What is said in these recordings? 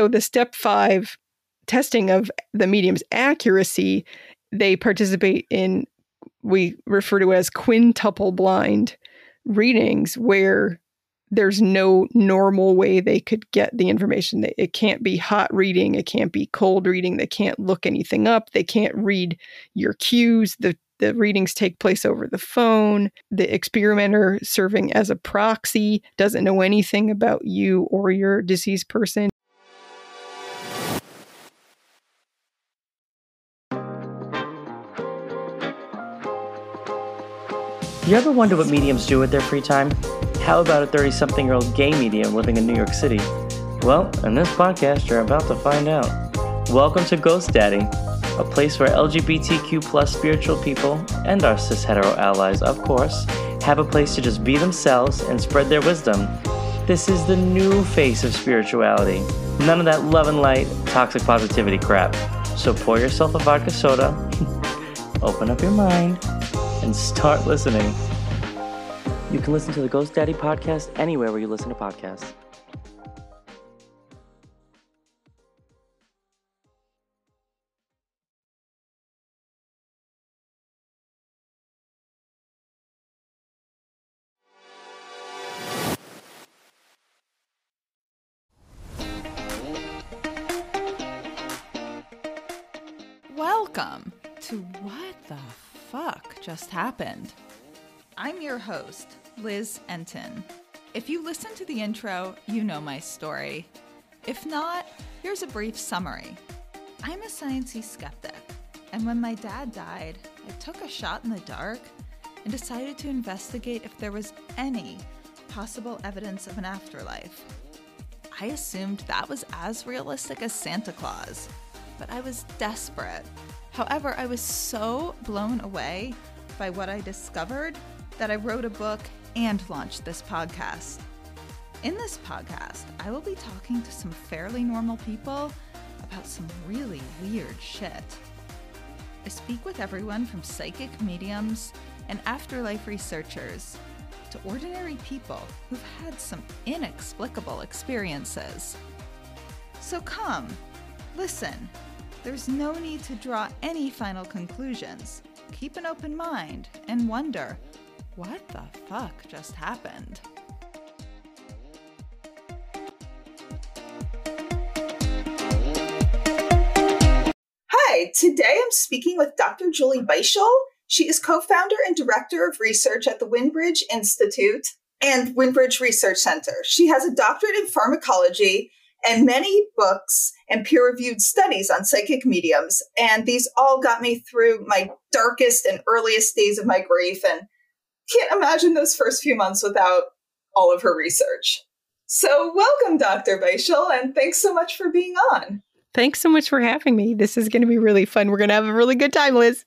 So the step five testing of the medium's accuracy, they participate in we refer to as quintuple blind readings where there's no normal way they could get the information. It can't be hot reading, it can't be cold reading, they can't look anything up, they can't read your cues. The the readings take place over the phone. The experimenter serving as a proxy doesn't know anything about you or your deceased person. You ever wonder what mediums do with their free time? How about a 30 something year old gay medium living in New York City? Well, in this podcast, you're about to find out. Welcome to Ghost Daddy, a place where LGBTQ plus spiritual people and our cis hetero allies, of course, have a place to just be themselves and spread their wisdom. This is the new face of spirituality. None of that love and light, toxic positivity crap. So pour yourself a vodka soda, open up your mind, and start listening. You can listen to the Ghost Daddy podcast anywhere where you listen to podcasts. Welcome to What the Fuck Just Happened. I'm your host, Liz Enton. If you listen to the intro, you know my story. If not, here's a brief summary. I'm a sciencey skeptic, and when my dad died, I took a shot in the dark and decided to investigate if there was any possible evidence of an afterlife. I assumed that was as realistic as Santa Claus, but I was desperate. However, I was so blown away by what I discovered that I wrote a book and launched this podcast. In this podcast, I will be talking to some fairly normal people about some really weird shit. I speak with everyone from psychic mediums and afterlife researchers to ordinary people who've had some inexplicable experiences. So come, listen. There's no need to draw any final conclusions. Keep an open mind and wonder what the fuck just happened? Hi, today I'm speaking with Dr. Julie Beischel. She is co founder and director of research at the Windbridge Institute and Windbridge Research Center. She has a doctorate in pharmacology and many books and peer reviewed studies on psychic mediums. And these all got me through my darkest and earliest days of my grief and can't imagine those first few months without all of her research. So, welcome, Dr. Beischel, and thanks so much for being on. Thanks so much for having me. This is going to be really fun. We're going to have a really good time, Liz.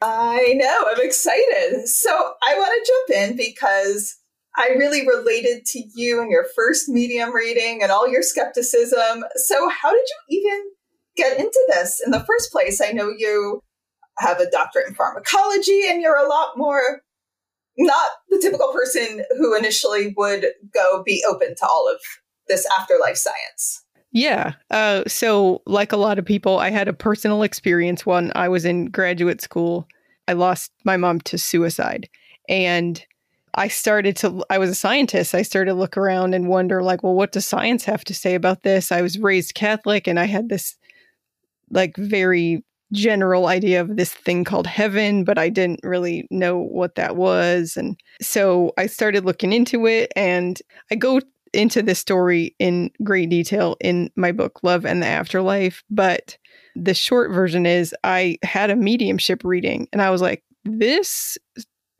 I know. I'm excited. So, I want to jump in because I really related to you and your first medium reading and all your skepticism. So, how did you even get into this in the first place? I know you have a doctorate in pharmacology and you're a lot more not the typical person who initially would go be open to all of this afterlife science. Yeah. Uh, so, like a lot of people, I had a personal experience when I was in graduate school. I lost my mom to suicide. And I started to, I was a scientist. I started to look around and wonder, like, well, what does science have to say about this? I was raised Catholic and I had this, like, very general idea of this thing called heaven, but I didn't really know what that was. And so I started looking into it and I go into this story in great detail in my book, Love and the Afterlife. But the short version is I had a mediumship reading and I was like, this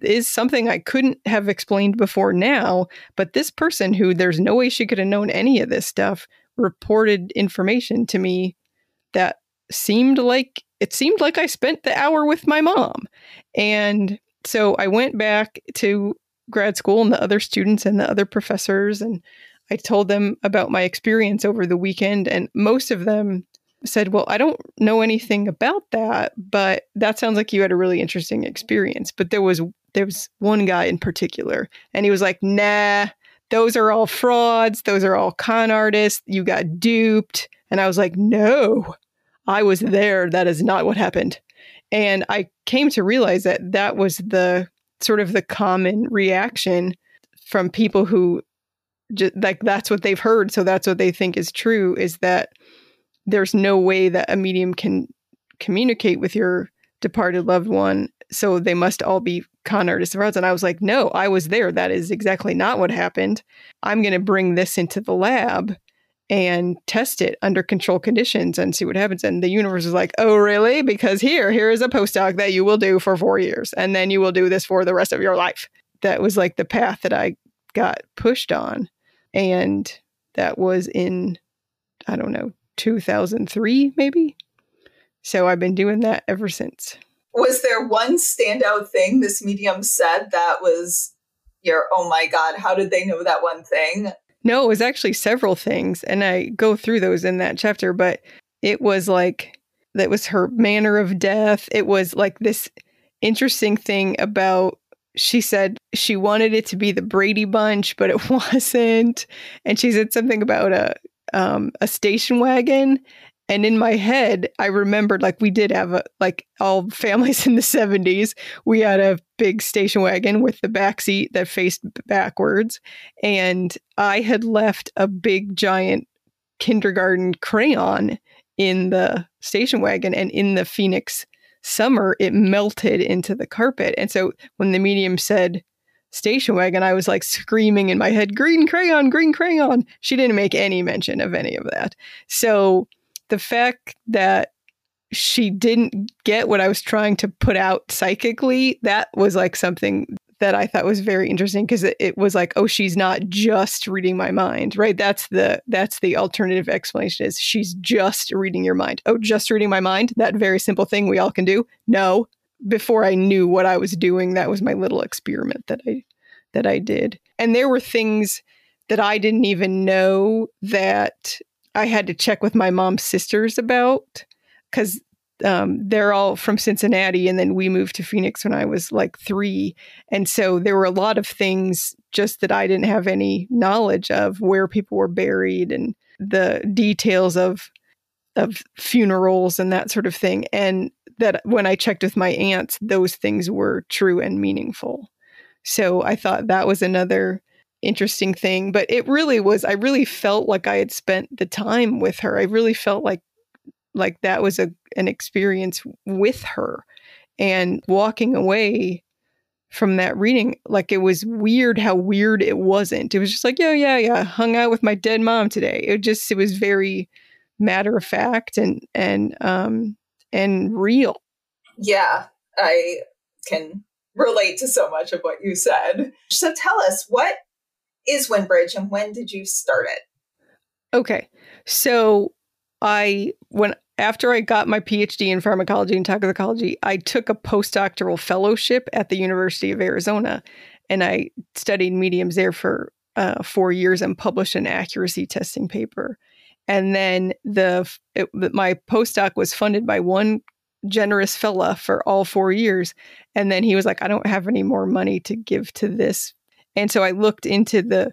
is something I couldn't have explained before now. But this person who there's no way she could have known any of this stuff reported information to me that seemed like it seemed like I spent the hour with my mom. And so I went back to grad school and the other students and the other professors and I told them about my experience over the weekend and most of them said, "Well, I don't know anything about that, but that sounds like you had a really interesting experience." But there was there was one guy in particular and he was like, "Nah, those are all frauds, those are all con artists. You got duped." And I was like, no, I was there. That is not what happened. And I came to realize that that was the sort of the common reaction from people who just like that's what they've heard. So that's what they think is true is that there's no way that a medium can communicate with your departed loved one. So they must all be con artists and frauds. And I was like, no, I was there. That is exactly not what happened. I'm going to bring this into the lab and test it under control conditions and see what happens. And the universe is like, oh, really? Because here, here is a postdoc that you will do for four years, and then you will do this for the rest of your life. That was like the path that I got pushed on. And that was in, I don't know, 2003, maybe. So I've been doing that ever since. Was there one standout thing this medium said that was your, oh my God, how did they know that one thing? No, it was actually several things. And I go through those in that chapter, but it was like, that was her manner of death. It was like this interesting thing about she said she wanted it to be the Brady Bunch, but it wasn't. And she said something about a um, a station wagon. And in my head, I remembered like we did have a like all families in the 70s, we had a big station wagon with the back seat that faced backwards. And I had left a big giant kindergarten crayon in the station wagon and in the Phoenix summer, it melted into the carpet. And so when the medium said station wagon, I was like screaming in my head, green crayon, green crayon. She didn't make any mention of any of that. So the fact that she didn't get what I was trying to put out psychically, that was like something that I thought was very interesting because it, it, was like, oh, she's not just reading my mind, right? That's the that's the alternative explanation is she's just reading your mind. Oh, just reading my mind, that very simple thing we all can do. No, before I knew what I was doing, that was my little experiment that I that I did. And there were things that I didn't even know that I had to check with my mom's sisters about because um, they're all from Cincinnati, and then we moved to Phoenix when I was like three, and so there were a lot of things just that I didn't have any knowledge of where people were buried and the details of of funerals and that sort of thing, and that when I checked with my aunts, those things were true and meaningful. So I thought that was another interesting thing, but it really was. I really felt like I had spent the time with her. I really felt like like that was a an experience with her and walking away from that reading like it was weird how weird it wasn't it was just like yeah yeah yeah hung out with my dead mom today it just it was very matter of fact and and um and real yeah i can relate to so much of what you said so tell us what is windbridge and when did you start it okay so i when after I got my PhD in pharmacology and toxicology, I took a postdoctoral fellowship at the University of Arizona, and I studied mediums there for uh, four years and published an accuracy testing paper. And then the it, my postdoc was funded by one generous fella for all four years, and then he was like, "I don't have any more money to give to this," and so I looked into the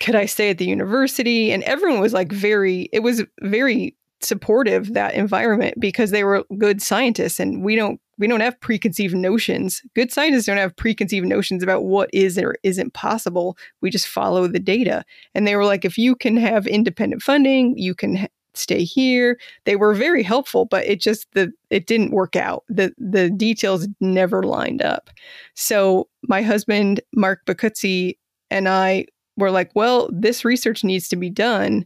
could I stay at the university? And everyone was like very, it was very supportive that environment because they were good scientists. And we don't we don't have preconceived notions. Good scientists don't have preconceived notions about what is or isn't possible. We just follow the data. And they were like if you can have independent funding you can stay here they were very helpful but it just the it didn't work out the the details never lined up so my husband mark Boccuzzi and i were like well this research needs to be done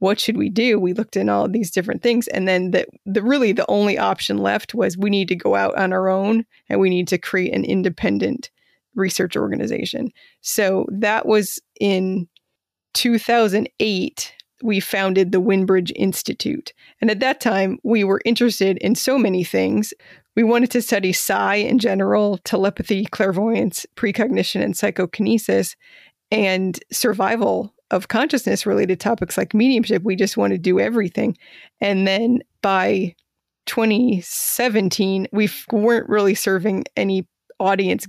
what should we do? We looked in all these different things. And then the, the really the only option left was we need to go out on our own and we need to create an independent research organization. So that was in 2008 we founded the Windbridge Institute. And at that time, we were interested in so many things. We wanted to study psi in general, telepathy, clairvoyance, precognition, and psychokinesis, and survival of consciousness related topics like mediumship. We just want to do everything. And then by 2017, we weren't really serving any audience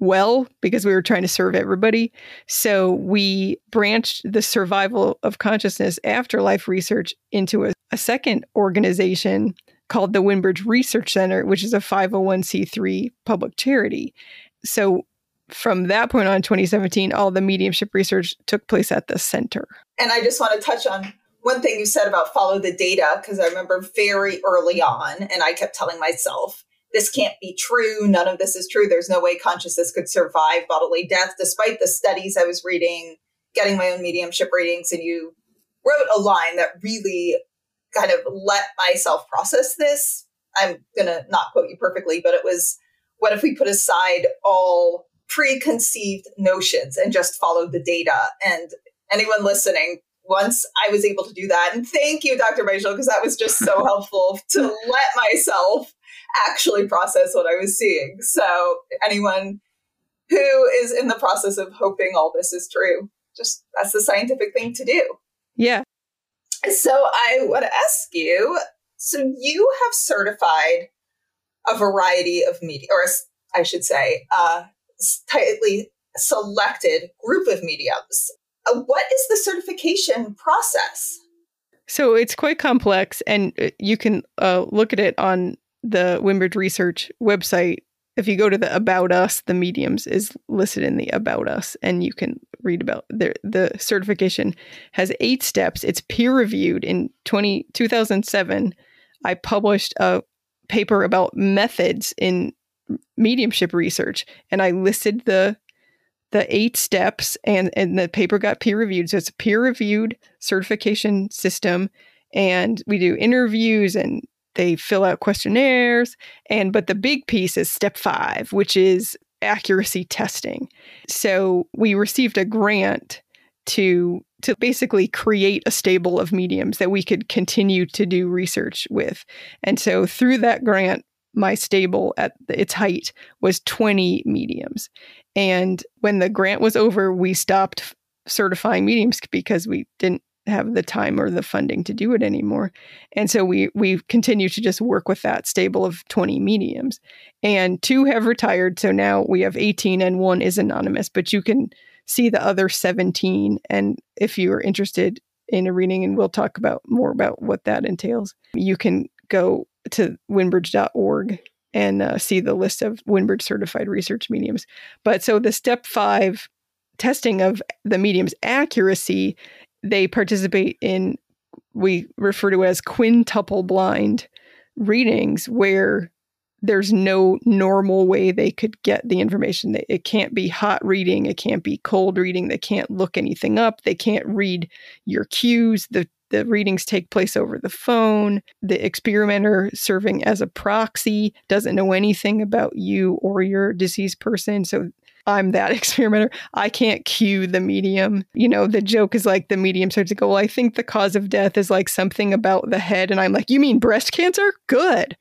well because we were trying to serve everybody. So we branched the survival of consciousness afterlife research into a, a second organization called the Windbridge Research Center, which is a 501c3 public charity. So from that point on 2017 all the mediumship research took place at the center and i just want to touch on one thing you said about follow the data because i remember very early on and i kept telling myself this can't be true none of this is true there's no way consciousness could survive bodily death despite the studies i was reading getting my own mediumship readings and you wrote a line that really kind of let myself process this i'm gonna not quote you perfectly but it was what if we put aside all preconceived notions and just followed the data. And anyone listening, once I was able to do that, and thank you, Dr. Beischel, because that was just so helpful to let myself actually process what I was seeing. So, anyone who is in the process of hoping all this is true, just that's the scientific thing to do. Yeah. So, I want to ask you so, you have certified a variety of media, or I should say, uh, tightly selected group of mediums. Uh, what is the certification process? So it's quite complex, and uh, you can uh, look at it on the Windbridge Research website. If you go to the About Us, the mediums is listed in the About Us, and you can read about the the certification has eight steps. It's peer reviewed in 20, 2007. I published a paper about methods in mediumship research and I listed the the eight steps and and the paper got peer reviewed so it's a peer reviewed certification system and we do interviews and they fill out questionnaires and but the big piece is step 5 which is accuracy testing so we received a grant to to basically create a stable of mediums that we could continue to do research with and so through that grant my stable at its height was 20 mediums. And when the grant was over, we stopped certifying mediums because we didn't have the time or the funding to do it anymore. And so we we continue to just work with that stable of 20 mediums. And two have retired, so now we have 18 and one is anonymous, but you can see the other 17 and if you are interested in a reading and we'll talk about more about what that entails, you can go to windbridge.org and uh, see the list of Windbridge certified research mediums. But so the step five testing of the medium's accuracy, they participate in, we refer to as quintuple blind readings where there's no normal way they could get the information. It can't be hot reading, it can't be cold reading, they can't look anything up, they can't read your cues. The the readings take place over the phone. The experimenter serving as a proxy doesn't know anything about you or your deceased person. So I'm that experimenter. I can't cue the medium. You know, the joke is like the medium starts to go, Well, I think the cause of death is like something about the head. And I'm like, You mean breast cancer? Good.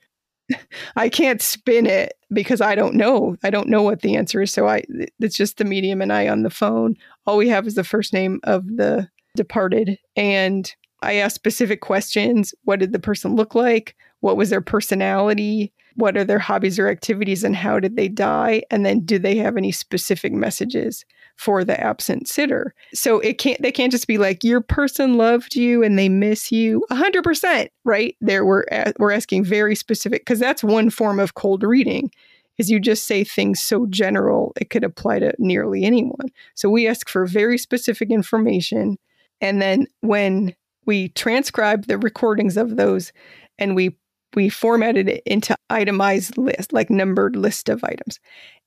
I can't spin it because I don't know. I don't know what the answer is. So I it's just the medium and I on the phone. All we have is the first name of the departed and I asked specific questions. What did the person look like? What was their personality? What are their hobbies or activities and how did they die? And then do they have any specific messages for the absent sitter? So it can't they can't just be like your person loved you and they miss you 100%, right? There we're we're asking very specific cuz that's one form of cold reading is you just say things so general it could apply to nearly anyone. So we ask for very specific information and then when we transcribe the recordings of those and we we formatted it into itemized list like numbered list of items.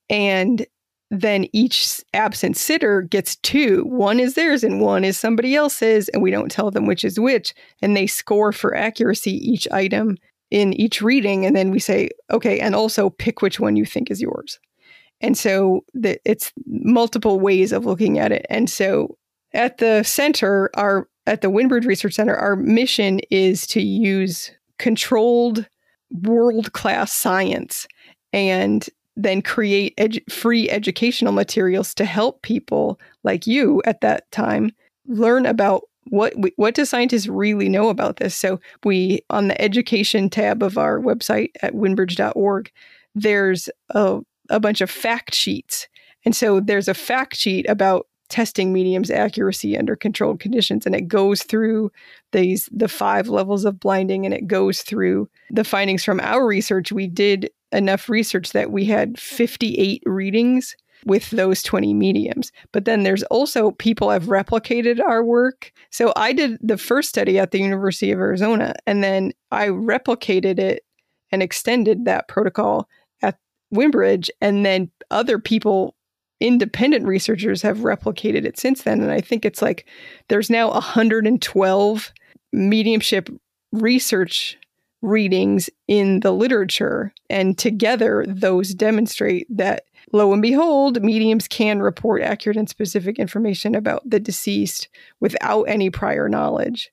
And then each absent sitter gets two. One is theirs and one is somebody else's and we don't tell them which is which. And they score for accuracy each item in each reading and then we say okay and also pick which one you think is yours. And so the, it's multiple ways of looking at it. And so at the center our at the Windbridge Research Center, our mission is to use controlled world class science and then create edu- free educational materials to help people like you at that time learn about what we, what do scientists really know about this? So we on the education tab of our website at windbridge.org there's a, a bunch of fact sheets. And so there's a fact sheet about testing medium's accuracy under controlled conditions and it goes through these the five levels of blinding and it goes through the findings from our research. We did enough research that we had 58 readings with those 20 mediums. But then there's also people have replicated our work. So i did the first study at the university of arizona and then i replicated it and extended that protocol at Windbridge and then other people independent researchers have replicated it since then. And I think it's like there's now 112 mediumship research readings in the literature. And together, those demonstrate that, lo and behold, mediums can report accurate and specific information about the deceased without any prior knowledge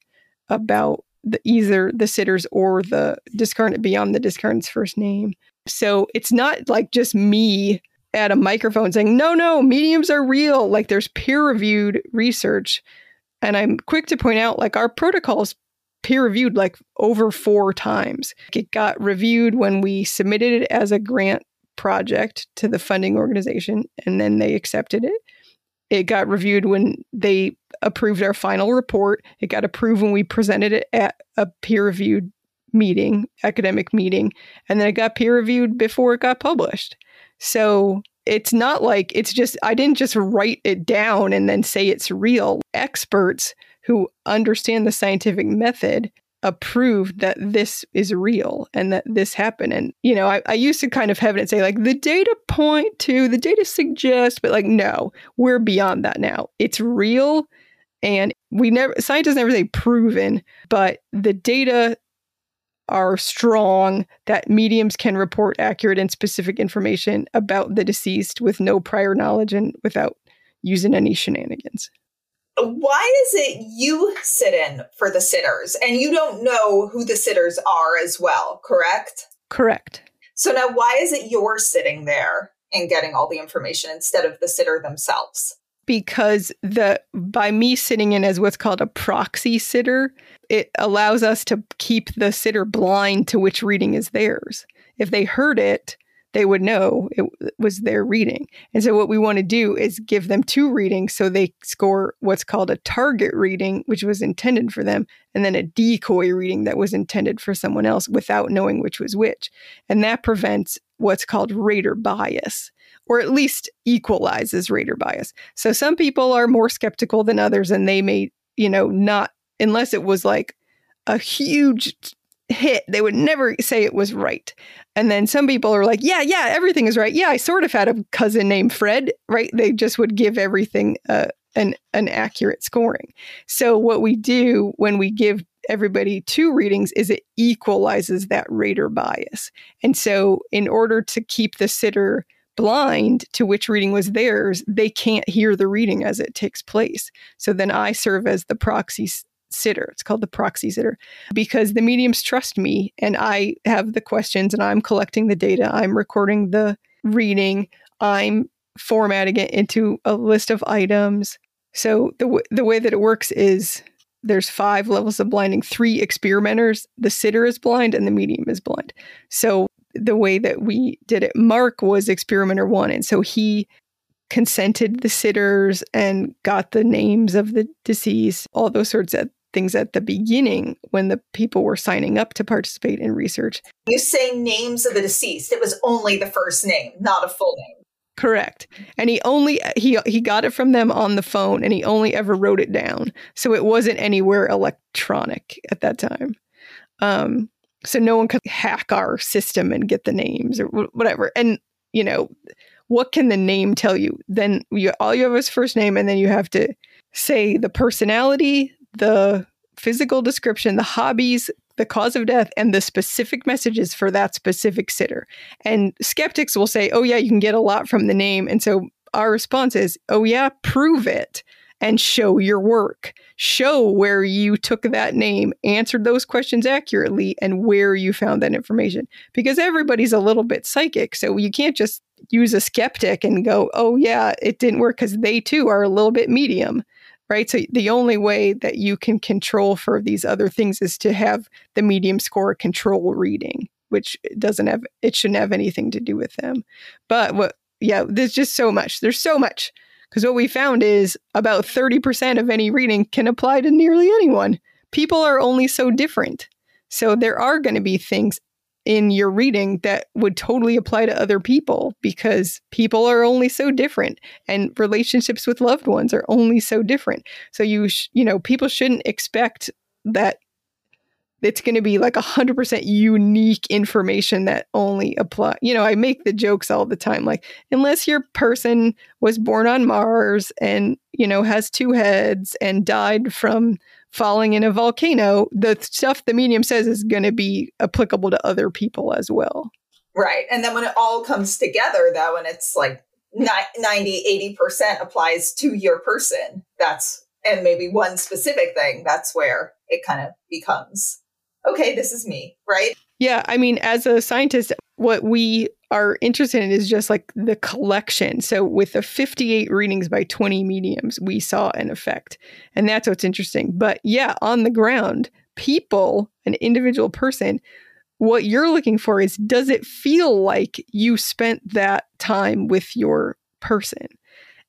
about the, either the sitters or the discarnate beyond the discarnate's first name. So it's not like just me at a microphone saying, no, no, mediums are real. Like there's peer reviewed research. And I'm quick to point out, like our protocols peer reviewed like over four times. It got reviewed when we submitted it as a grant project to the funding organization, and then they accepted it. It got reviewed when they approved our final report. It got approved when we presented it at a peer reviewed meeting, academic meeting, and then it got peer reviewed before it got published. So it's not like it's just, I didn't just write it down and then say it's real. Experts who understand the scientific method approved that this is real and that this happened. And, you know, I, I used to kind of have it and say, like, the data point to, the data suggest, but like, no, we're beyond that now. It's real. And we never, scientists never say proven, but the data are strong that mediums can report accurate and specific information about the deceased with no prior knowledge and without using any shenanigans. Why is it you sit in for the sitters and you don't know who the sitters are as well, correct? Correct. So now why is it you're sitting there and getting all the information instead of the sitter themselves? because the by me sitting in as what's called a proxy sitter, it allows us to keep the sitter blind to which reading is theirs. If they heard it, they would know it was their reading. And so what we want to do is give them two readings so they score what's called a target reading, which was intended for them, and then a decoy reading that was intended for someone else without knowing which was which. And that prevents what's called rater bias or at least equalizes rater bias. So some people are more skeptical than others, and they may, you know, not, unless it was like a huge hit, they would never say it was right. And then some people are like, yeah, yeah, everything is right. Yeah, I sort of had a cousin named Fred, right? They just would give everything uh, an, an accurate scoring. So what we do when we give everybody two readings is it equalizes that rater bias. And so in order to keep the sitter blind to which reading was theirs, they can't hear the reading as it takes place. So then I serve as the proxy sitter. It's called the proxy sitter because the mediums trust me and I have the questions and I'm collecting the data. I'm recording the reading. I'm formatting it into a list of items. So the w- the way that it works is there's five levels of blinding, three experimenters, the sitter is blind and the medium is blind. So the way that we did it. Mark was experimenter one, and so he consented the sitters and got the names of the deceased, all those sorts of things at the beginning when the people were signing up to participate in research. You say names of the deceased. It was only the first name, not a full name. Correct. And he only he he got it from them on the phone and he only ever wrote it down. So it wasn't anywhere electronic at that time. Um so no one could hack our system and get the names or whatever. And you know, what can the name tell you? Then you all you have is first name, and then you have to say the personality, the physical description, the hobbies, the cause of death, and the specific messages for that specific sitter. And skeptics will say, "Oh yeah, you can get a lot from the name," and so our response is, "Oh yeah, prove it." and show your work. Show where you took that name, answered those questions accurately, and where you found that information. Because everybody's a little bit psychic. So you can't just use a skeptic and go, oh, yeah, it didn't work because they too are a little bit medium. Right. So the only way that you can control for these other things is to have the medium score control reading, which doesn't have, it shouldn't have anything to do with them. But what yeah, there's just so much. There's so much. Because what we found is about 30% of any reading can apply to nearly anyone. People are only so different. So there are going to be things in your reading that would totally apply to other people because people are only so different and relationships with loved ones are only so different. So you sh- you know, people shouldn't expect that it's going to be like 100% unique information that only apply you know i make the jokes all the time like unless your person was born on mars and you know has two heads and died from falling in a volcano the stuff the medium says is going to be applicable to other people as well right and then when it all comes together though and it's like 90 80% applies to your person that's and maybe one specific thing that's where it kind of becomes okay, this is me, right? Yeah. I mean, as a scientist, what we are interested in is just like the collection. So, with the 58 readings by 20 mediums, we saw an effect. And that's what's interesting. But yeah, on the ground, people, an individual person, what you're looking for is does it feel like you spent that time with your person?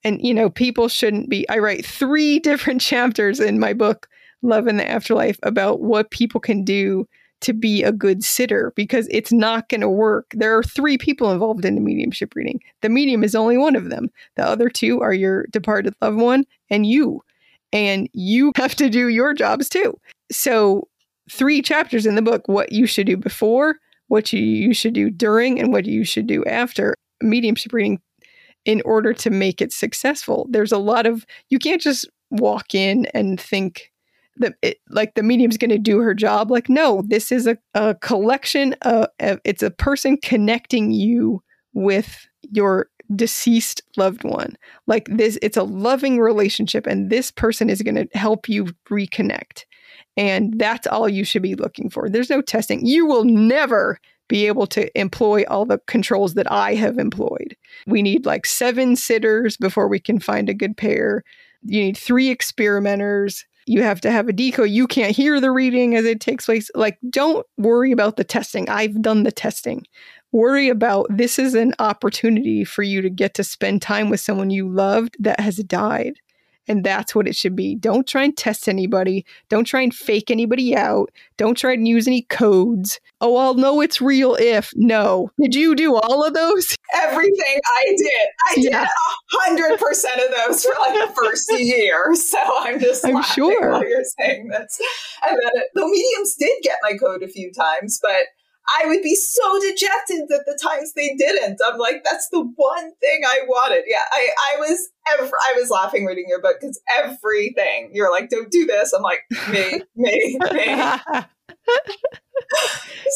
And, you know, people shouldn't be. I write three different chapters in my book Love in the Afterlife about what people can do to be a good sitter because it's not going to work. There are three people involved in the mediumship reading. The medium is only one of them. The other two are your departed loved one and you. And you have to do your jobs too. So, three chapters in the book what you should do before, what you, you should do during, and what you should do after mediumship reading in order to make it successful. There's a lot of, you can't just walk in and think, the it, like the medium's going to do her job. Like no this is a, a collection of, it's a person connecting you with your deceased loved one. Like this it's a loving relationship and this person is going to help you reconnect. And that's all you should be looking for. There's no testing. You will never be able to employ all the controls that I have employed. We need like seven sitters before we can find a good pair. You need three experimenters you have to have a decoy. You can't hear the reading as it takes place. Like, don't worry about the testing. I've done the testing. Worry about this is an opportunity for you to get to spend time with someone you loved that has died. And that's what it should be. Don't try and test anybody. Don't try and fake anybody out. Don't try and use any codes. Oh, I'll know it's real if. No. Did you do all of those? Everything I did. I did a hundred percent of those for like the first year. So I'm just I'm sure. while you're saying this. And then it, the mediums did get my code a few times, but I would be so dejected that the times they didn't. I'm like, that's the one thing I wanted. Yeah, I, I was ever, I was laughing reading your book because everything you're like, don't do this. I'm like, me, me, me.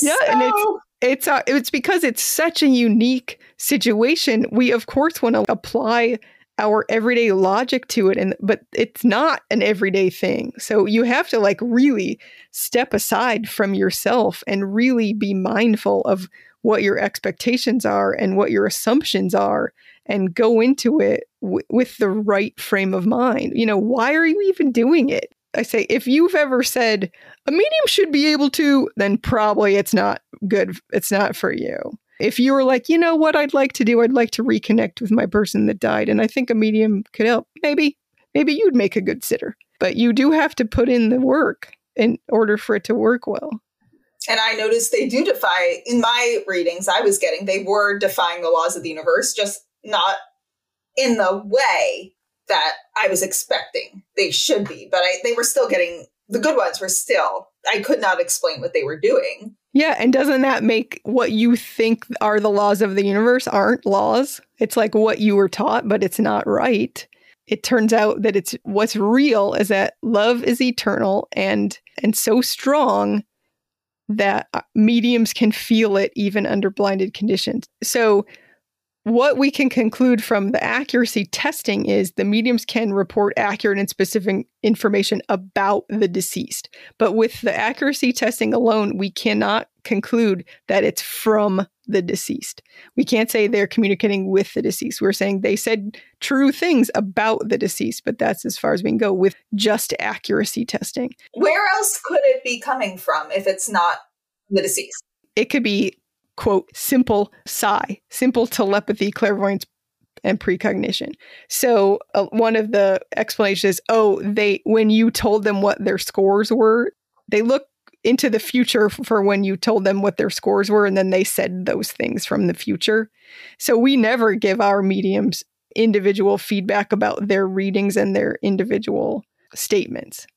yeah, so. and it's it's uh, it's because it's such a unique situation. We of course want to apply our everyday logic to it and but it's not an everyday thing. So you have to like really step aside from yourself and really be mindful of what your expectations are and what your assumptions are and go into it w- with the right frame of mind. You know why are you even doing it? I say if you've ever said a medium should be able to then probably it's not good it's not for you if you were like, you know what I'd like to do, I'd like to reconnect with my person that died, and I think a medium could help, maybe, maybe you'd make a good sitter. But you do have to put in the work in order for it to work well. And I noticed they do defy, in my readings I was getting, they were defying the laws of the universe, just not in the way that I was expecting they should be. But I, they were still getting, the good ones were still, I could not explain what they were doing. Yeah, and doesn't that make what you think are the laws of the universe aren't laws? It's like what you were taught, but it's not right. It turns out that it's what's real is that love is eternal and and so strong that uh, mediums can feel it even under blinded conditions. So what we can conclude from the accuracy testing is the mediums can report accurate and specific information about the deceased. But with the accuracy testing alone, we cannot conclude that it's from the deceased. We can't say they're communicating with the deceased. We're saying they said true things about the deceased, but that's as far as we can go with just accuracy testing. Where else could it be coming from if it's not the deceased? It could be quote, simple psi, simple telepathy, clairvoyance, and precognition. So uh, one of the explanations is, oh, they when you told them what their scores were, they look into the future for when you told them what their scores were, and then they said those things from the future. So we never give our mediums individual feedback about their readings and their individual statements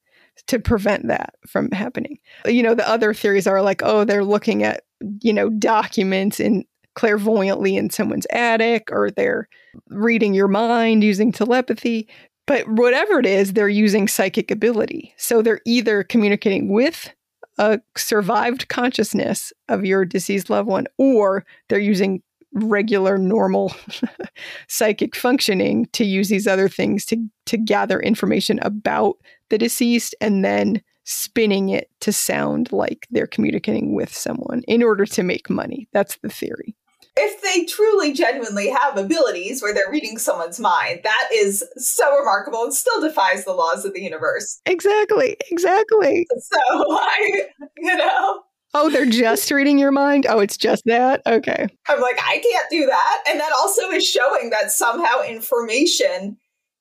to prevent that from happening. You know, the other theories are like, oh, they're looking at, you know, documents in clairvoyantly in someone's attic or they're reading your mind using telepathy. But whatever it is, they're using psychic ability. So they're either communicating with a survived consciousness of your deceased loved one, or they're using regular normal psychic functioning to use these other things to to gather information about the deceased and then spinning it to sound like they're communicating with someone in order to make money that's the theory if they truly genuinely have abilities where they're reading someone's mind that is so remarkable and still defies the laws of the universe exactly exactly so i you know Oh, they're just reading your mind? Oh, it's just that? Okay. I'm like, I can't do that. And that also is showing that somehow information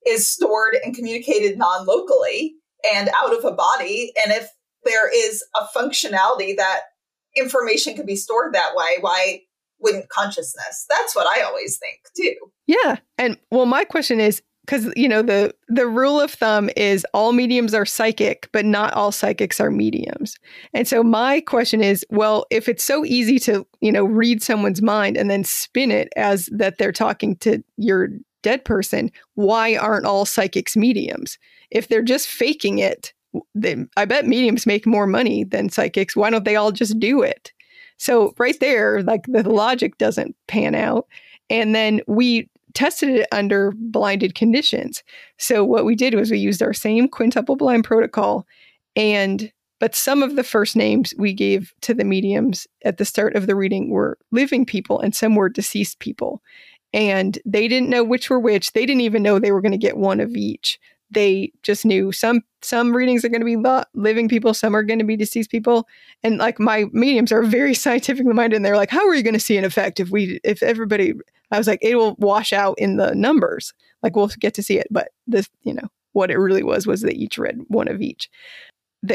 is stored and communicated non locally and out of a body. And if there is a functionality that information can be stored that way, why wouldn't consciousness? That's what I always think too. Yeah. And well, my question is because you know the the rule of thumb is all mediums are psychic but not all psychics are mediums and so my question is well if it's so easy to you know read someone's mind and then spin it as that they're talking to your dead person why aren't all psychics mediums if they're just faking it then i bet mediums make more money than psychics why don't they all just do it so right there like the logic doesn't pan out and then we tested it under blinded conditions. So what we did was we used our same quintuple blind protocol and but some of the first names we gave to the mediums at the start of the reading were living people and some were deceased people. And they didn't know which were which. They didn't even know they were going to get one of each. They just knew some some readings are going to be living people, some are going to be deceased people. And like my mediums are very scientifically minded and they're like, how are you going to see an effect if we if everybody I was like, it will wash out in the numbers. Like we'll get to see it. But this, you know, what it really was was they each read one of each.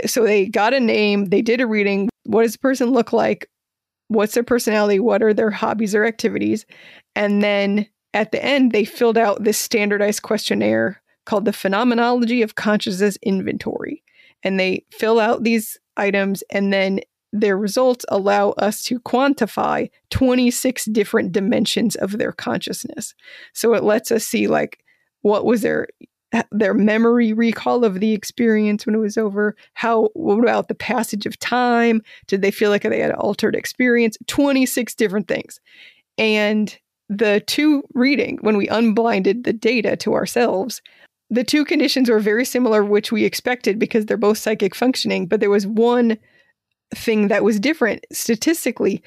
so they got a name, they did a reading. What does the person look like? What's their personality? What are their hobbies or activities? And then at the end, they filled out this standardized questionnaire called the Phenomenology of Consciousness Inventory. And they fill out these items and then their results allow us to quantify 26 different dimensions of their consciousness. So it lets us see like what was their their memory recall of the experience when it was over how what about the passage of time did they feel like they had an altered experience 26 different things and the two reading when we unblinded the data to ourselves the two conditions were very similar which we expected because they're both psychic functioning but there was one thing that was different statistically.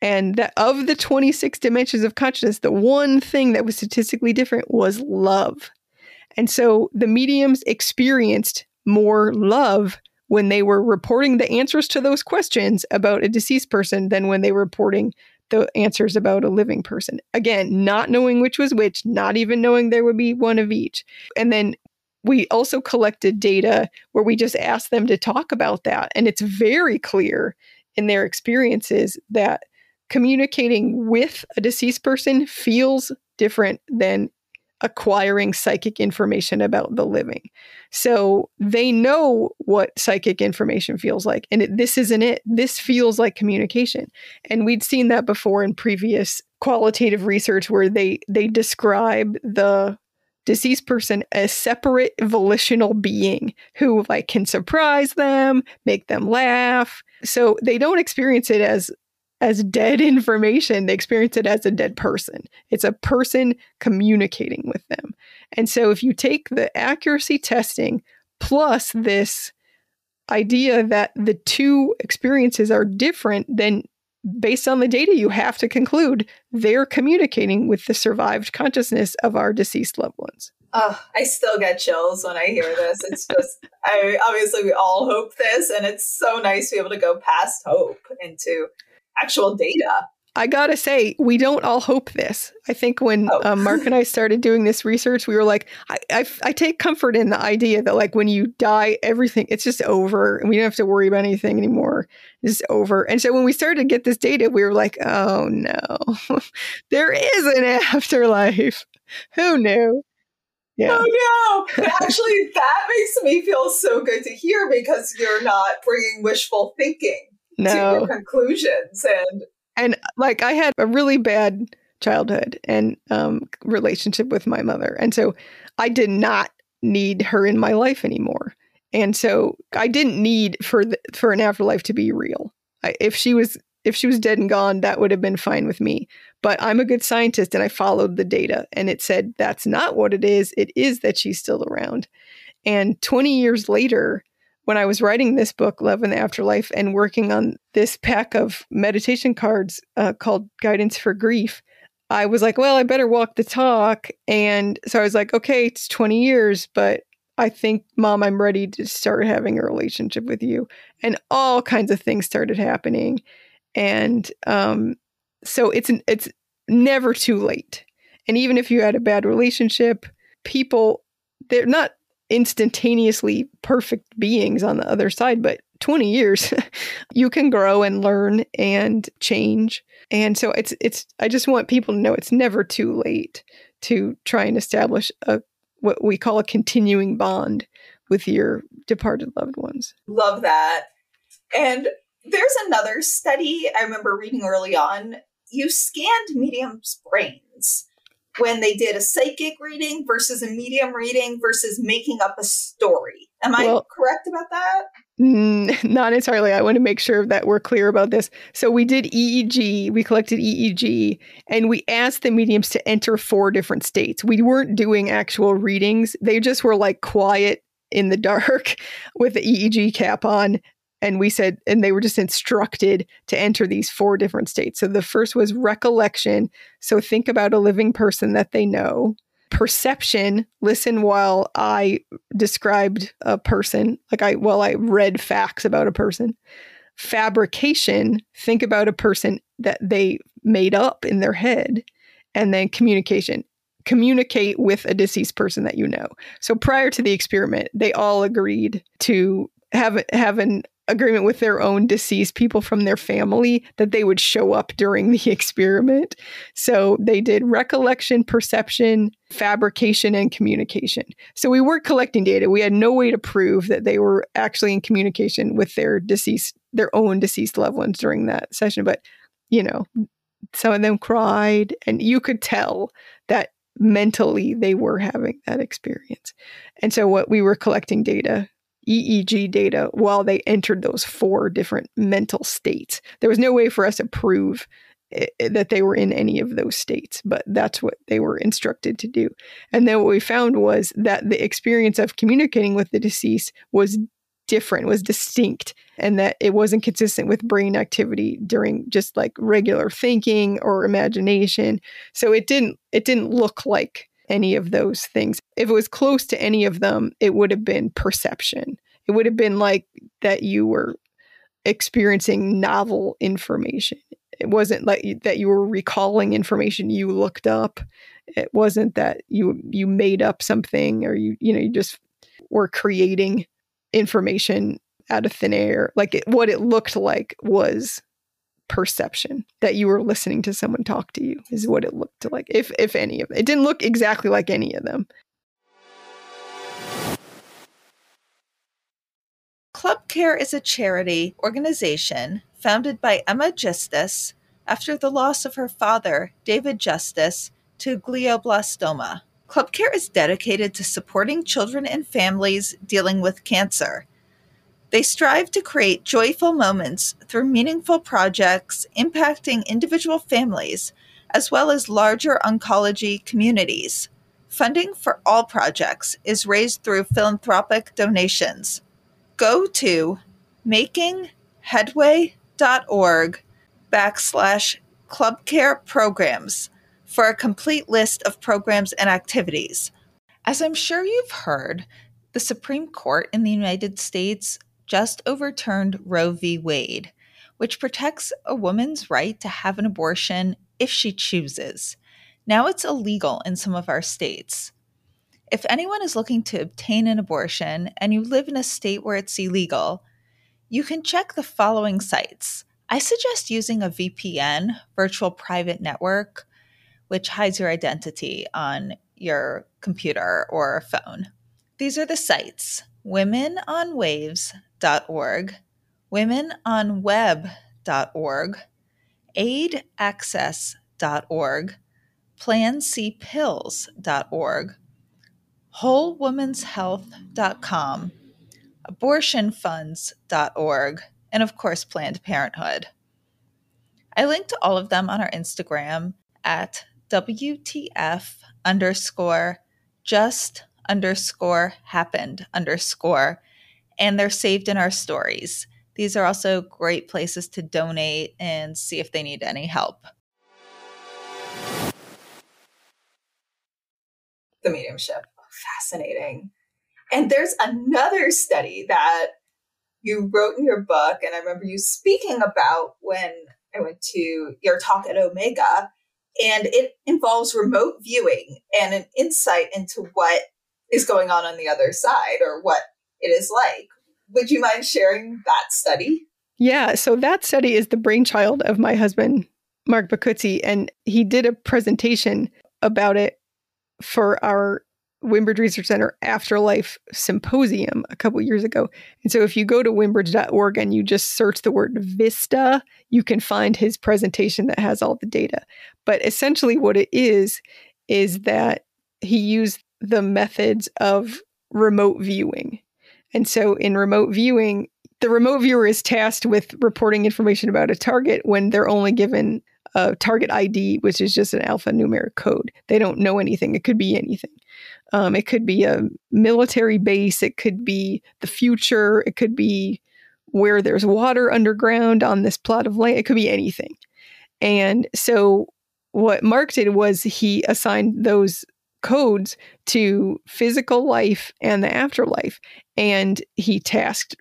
And that of the 26 dimensions of consciousness the one thing that was statistically different was love. And so the mediums experienced more love when they were reporting the answers to those questions about a deceased person than when they were reporting the answers about a living person. Again, not knowing which was which, not even knowing there would be one of each. And then we also collected data where we just asked them to talk about that. And it's very clear in their experiences that communicating with a deceased person feels different than acquiring psychic information about the living. So they know what psychic information feels like. And it, this isn't it. This feels like communication. And we'd seen that before in previous qualitative research where they they describe the deceased person a separate volitional being who like can surprise them, make them laugh. So they don't experience it as as dead information, they experience it as a dead person. It's a person communicating with them. And so if you take the accuracy testing plus this idea that the two experiences are different, then based on the data, you have to conclude they're communicating with the survived consciousness of our deceased loved ones. Oh, I still get chills when I hear this. It's just, I obviously we all hope this, and it's so nice to be able to go past hope into actual data. I gotta say, we don't all hope this. I think when oh. um, Mark and I started doing this research, we were like, I, I, I, take comfort in the idea that, like, when you die, everything, it's just over and we don't have to worry about anything anymore. It's over. And so when we started to get this data, we were like, oh no, there is an afterlife. Who knew? Yeah. Oh no! Actually, that makes me feel so good to hear because you're not bringing wishful thinking no. to your conclusions and and like I had a really bad childhood and um, relationship with my mother, and so I did not need her in my life anymore. And so I didn't need for the, for an afterlife to be real. I, if she was if she was dead and gone, that would have been fine with me. But I'm a good scientist and I followed the data and it said that's not what it is. It is that she's still around. And 20 years later, when I was writing this book, Love in the Afterlife, and working on this pack of meditation cards uh, called Guidance for Grief, I was like, well, I better walk the talk. And so I was like, okay, it's 20 years, but I think, mom, I'm ready to start having a relationship with you. And all kinds of things started happening. And um, so it's it's never too late. And even if you had a bad relationship, people they're not instantaneously perfect beings on the other side, but 20 years you can grow and learn and change. And so it's it's I just want people to know it's never too late to try and establish a what we call a continuing bond with your departed loved ones. Love that. And there's another study I remember reading early on. You scanned mediums' brains when they did a psychic reading versus a medium reading versus making up a story. Am I well, correct about that? Not entirely. I want to make sure that we're clear about this. So we did EEG, we collected EEG, and we asked the mediums to enter four different states. We weren't doing actual readings, they just were like quiet in the dark with the EEG cap on and we said and they were just instructed to enter these four different states. So the first was recollection. So think about a living person that they know. Perception listen while i described a person like i while i read facts about a person. Fabrication think about a person that they made up in their head. And then communication communicate with a deceased person that you know. So prior to the experiment they all agreed to have have an agreement with their own deceased people from their family that they would show up during the experiment. So they did recollection, perception, fabrication, and communication. So we were collecting data. We had no way to prove that they were actually in communication with their deceased, their own deceased loved ones during that session. But, you know, some of them cried, and you could tell that mentally they were having that experience. And so what we were collecting data EEG data while they entered those four different mental states. There was no way for us to prove eh, eh, that they were in any of those states, but that's what they were instructed to do. And then what we found was that the experience of communicating with the deceased was different, was distinct, and that it wasn't consistent with brain activity during just like regular thinking or imagination. So it didn't it didn't look like any of those things. If it was close to any of them, it would have been perception. It would have been like that you were experiencing novel information. It wasn't like that you were recalling information you looked up. It wasn't that you you made up something or you you know you just were creating information out of thin air. Like it, what it looked like was perception that you were listening to someone talk to you is what it looked like if if any of it. it didn't look exactly like any of them club care is a charity organization founded by emma justice after the loss of her father david justice to glioblastoma club care is dedicated to supporting children and families dealing with cancer they strive to create joyful moments through meaningful projects impacting individual families as well as larger oncology communities. Funding for all projects is raised through philanthropic donations. Go to makingheadway.org backslash clubcare programs for a complete list of programs and activities. As I'm sure you've heard, the Supreme Court in the United States just overturned Roe v. Wade, which protects a woman's right to have an abortion if she chooses. Now it's illegal in some of our states. If anyone is looking to obtain an abortion and you live in a state where it's illegal, you can check the following sites. I suggest using a VPN, virtual private network, which hides your identity on your computer or phone. These are the sites womenonwaves.org, womenonweb.org, aidaccess.org, plancpills.org, wholewomenshealth.com, abortionfunds.org, and of course, Planned Parenthood. I linked to all of them on our Instagram at WTF underscore just underscore happened underscore, and they're saved in our stories. These are also great places to donate and see if they need any help. The mediumship. Fascinating. And there's another study that you wrote in your book, and I remember you speaking about when I went to your talk at Omega, and it involves remote viewing and an insight into what is going on on the other side or what it is like. Would you mind sharing that study? Yeah, so that study is the brainchild of my husband, Mark Boccuzzi, and he did a presentation about it for our Windbridge Research Center Afterlife Symposium a couple years ago. And so if you go to windbridge.org and you just search the word VISTA, you can find his presentation that has all the data. But essentially, what it is, is that he used the methods of remote viewing. And so in remote viewing, the remote viewer is tasked with reporting information about a target when they're only given a target ID, which is just an alphanumeric code. They don't know anything. It could be anything. Um, it could be a military base. It could be the future. It could be where there's water underground on this plot of land. It could be anything. And so what Mark did was he assigned those codes to physical life and the afterlife. And he tasked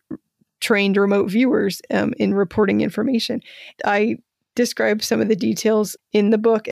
trained remote viewers um, in reporting information. I describe some of the details in the book.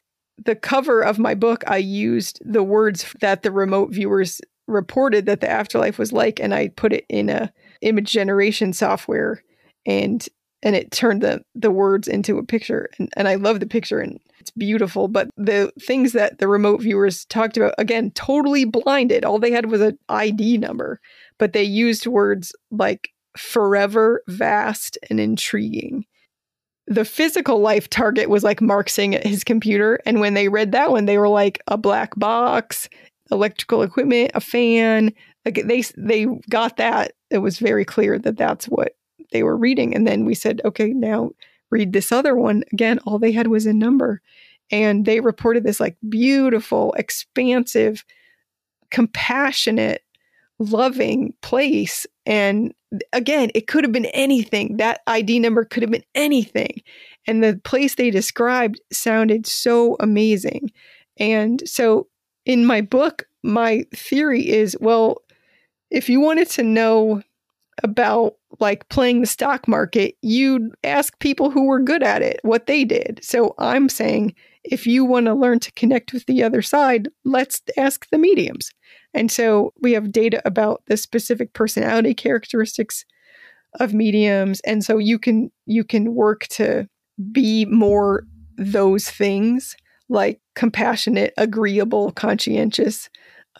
The cover of my book, I used the words that the remote viewers reported that the afterlife was like, and I put it in a image generation software, and and it turned the the words into a picture. And, and I love the picture, and it's beautiful. But the things that the remote viewers talked about, again, totally blinded. All they had was an ID number, but they used words like forever, vast, and intriguing. The physical life target was like Mark saying at his computer. And when they read that one, they were like a black box, electrical equipment, a fan. Like they they got that. It was very clear that that's what they were reading. And then we said, okay, now read this other one. Again, all they had was a number. And they reported this like beautiful, expansive, compassionate, loving place. And again, it could have been anything. That ID number could have been anything. And the place they described sounded so amazing. And so in my book, my theory is well, if you wanted to know about like playing the stock market, you'd ask people who were good at it what they did. So I'm saying if you want to learn to connect with the other side, let's ask the mediums. And so we have data about the specific personality characteristics of mediums and so you can you can work to be more those things like compassionate, agreeable, conscientious,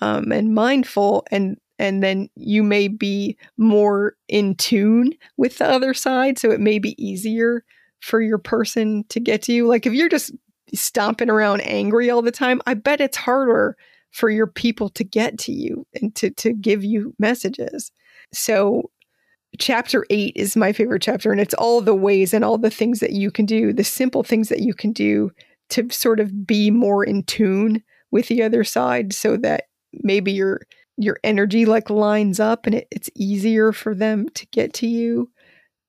um, and mindful and and then you may be more in tune with the other side so it may be easier for your person to get to you. Like if you're just stomping around angry all the time i bet it's harder for your people to get to you and to to give you messages. So chapter 8 is my favorite chapter and it's all the ways and all the things that you can do the simple things that you can do to sort of be more in tune with the other side so that maybe you're your energy like lines up and it, it's easier for them to get to you.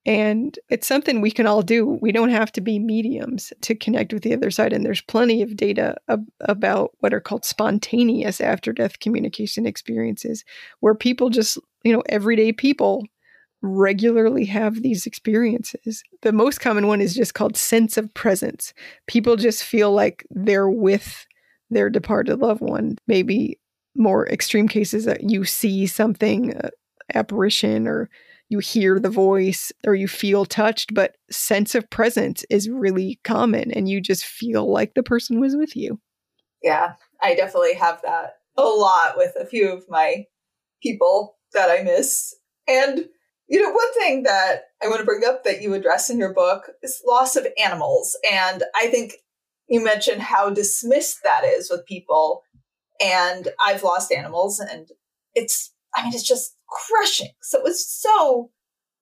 And it's something we can all do. We don't have to be mediums to connect with the other side. And there's plenty of data ab- about what are called spontaneous after death communication experiences, where people just, you know, everyday people regularly have these experiences. The most common one is just called sense of presence. People just feel like they're with their departed loved one. Maybe more extreme cases that you see something, uh, apparition, or you hear the voice, or you feel touched, but sense of presence is really common and you just feel like the person was with you. Yeah, I definitely have that a lot with a few of my people that I miss. And you know, one thing that I want to bring up that you address in your book is loss of animals. And I think you mentioned how dismissed that is with people. And I've lost animals and it's, I mean, it's just crushing. So it was so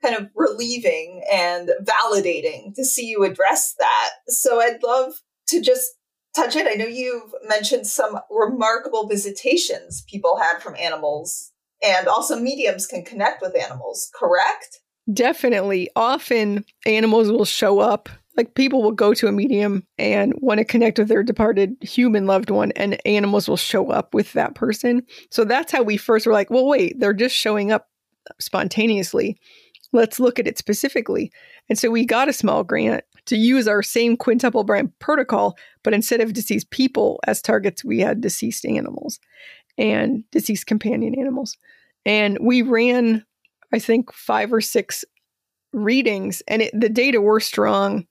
kind of relieving and validating to see you address that. So I'd love to just touch it. I know you've mentioned some remarkable visitations people had from animals and also mediums can connect with animals, correct? Definitely. Often animals will show up. Like people will go to a medium and want to connect with their departed human loved one, and animals will show up with that person. So that's how we first were like, well, wait, they're just showing up spontaneously. Let's look at it specifically. And so we got a small grant to use our same quintuple blind protocol, but instead of deceased people as targets, we had deceased animals and deceased companion animals. And we ran, I think, five or six readings, and it, the data were strong,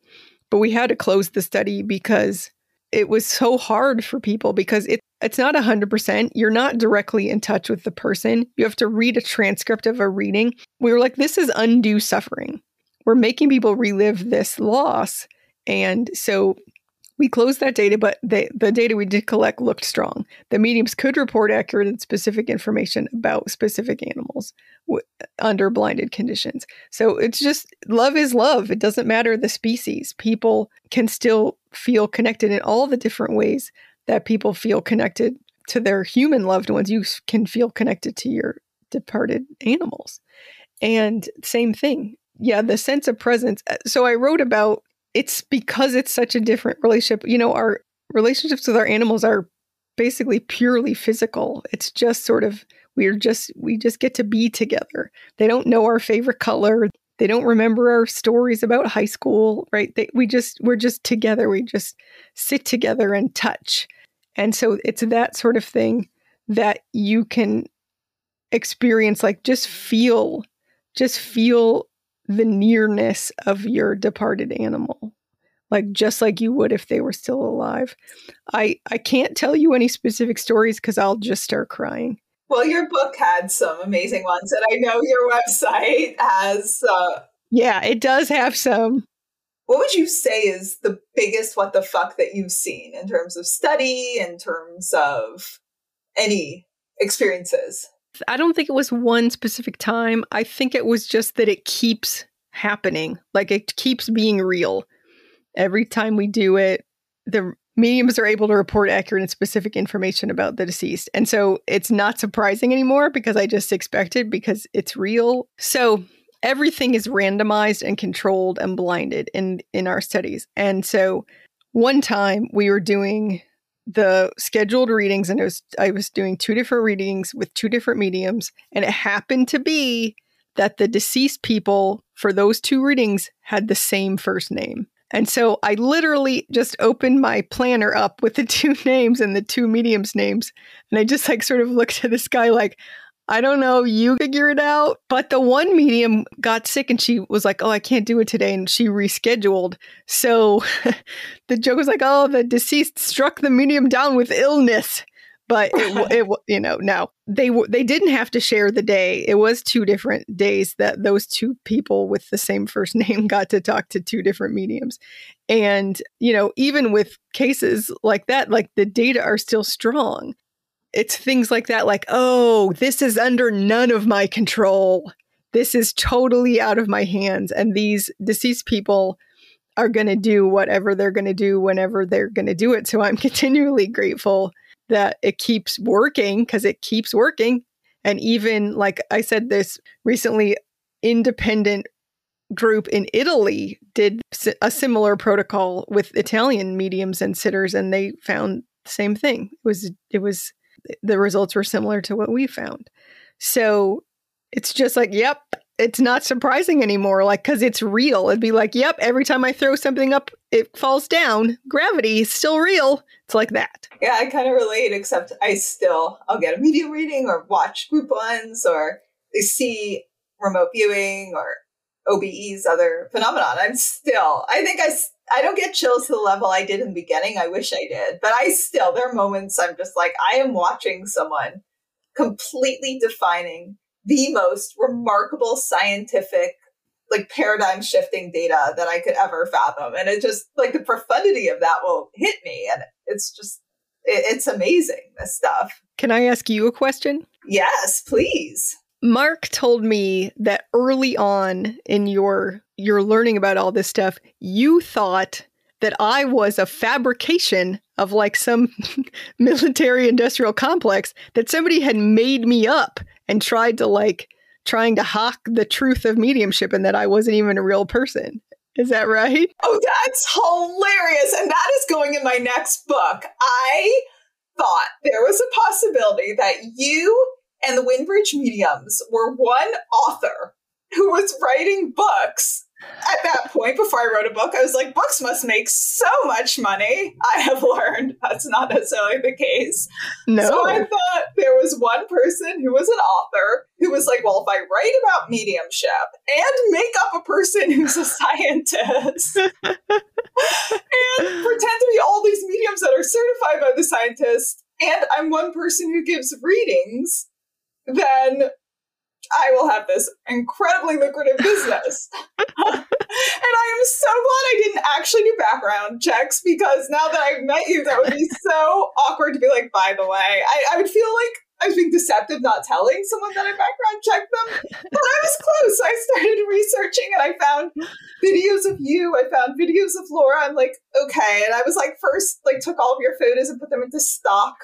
but we had to close the study because it was so hard for people because it, it's not 100%. You're not directly in touch with the person. You have to read a transcript of a reading. We were like, this is undue suffering. We're making people relive this loss. And so we closed that data, but they, the data we did collect looked strong. The mediums could report accurate and specific information about specific animals w- under blinded conditions. So it's just love is love. It doesn't matter the species. People can still feel connected in all the different ways that people feel connected to their human loved ones. You can feel connected to your departed animals. And same thing. Yeah, the sense of presence. Uh, so I wrote about it's because it's such a different relationship. You know, our relationships with our animals are basically purely physical. It's just sort of we're just we just get to be together. They don't know our favorite color. They don't remember our stories about high school, right? They, we just we're just together. We just sit together and touch. And so it's that sort of thing that you can experience like just feel just feel the nearness of your departed animal like just like you would if they were still alive. I i can't tell you any specific stories because i'll just start crying. Well your book had some amazing ones and i know your website has uh, yeah it does have some. What would you say is the biggest what the fuck that you've seen in terms of study in terms of any experiences I don't think it was one specific time. I think it was just that it keeps happening. Like it keeps being real. Every time we do it, the mediums are able to report accurate and specific information about the deceased. And so it's not surprising anymore because I just expected because it's real. So everything is randomized and controlled and blinded in in our studies. And so one time we were doing the scheduled readings and was I was doing two different readings with two different mediums and it happened to be that the deceased people for those two readings had the same first name. And so I literally just opened my planner up with the two names and the two mediums names and I just like sort of looked at this guy like I don't know, you figure it out. But the one medium got sick and she was like, Oh, I can't do it today. And she rescheduled. So the joke was like, Oh, the deceased struck the medium down with illness. But it, it, you know, no, they they didn't have to share the day. It was two different days that those two people with the same first name got to talk to two different mediums. And, you know, even with cases like that, like the data are still strong it's things like that, like, oh, this is under none of my control. This is totally out of my hands. And these deceased people are going to do whatever they're going to do whenever they're going to do it. So I'm continually grateful that it keeps working because it keeps working. And even like I said, this recently independent group in Italy did a similar protocol with Italian mediums and sitters, and they found the same thing. It was it was the results were similar to what we found. So it's just like, yep, it's not surprising anymore. Like, because it's real. It'd be like, yep, every time I throw something up, it falls down. Gravity is still real. It's like that. Yeah, I kind of relate, except I still, I'll get a medium reading or watch group ones or see remote viewing or OBE's other phenomenon. I'm still, I think I, I don't get chills to the level I did in the beginning. I wish I did, but I still, there are moments I'm just like, I am watching someone completely defining the most remarkable scientific like paradigm shifting data that I could ever fathom. And it just like the profundity of that will hit me. And it's just, it, it's amazing, this stuff. Can I ask you a question? Yes, please. Mark told me that early on in your your learning about all this stuff, you thought that I was a fabrication of like some military industrial complex that somebody had made me up and tried to like trying to hawk the truth of mediumship and that I wasn't even a real person. Is that right? Oh, that's hilarious. And that is going in my next book. I thought there was a possibility that you and the Windbridge Mediums were one author who was writing books at that point before I wrote a book, I was like, books must make so much money. I have learned that's not necessarily the case. No. So I thought there was one person who was an author who was like, well, if I write about mediumship and make up a person who's a scientist and pretend to be all these mediums that are certified by the scientist, and I'm one person who gives readings, then I will have this incredibly lucrative business. and I am so glad I didn't actually do background checks because now that I've met you, that would be so awkward to be like, by the way, I, I would feel like I was being deceptive not telling someone that I background checked them. But I was close. I started researching and I found videos of you. I found videos of Laura. I'm like, okay. And I was like, first, like, took all of your photos and put them into stock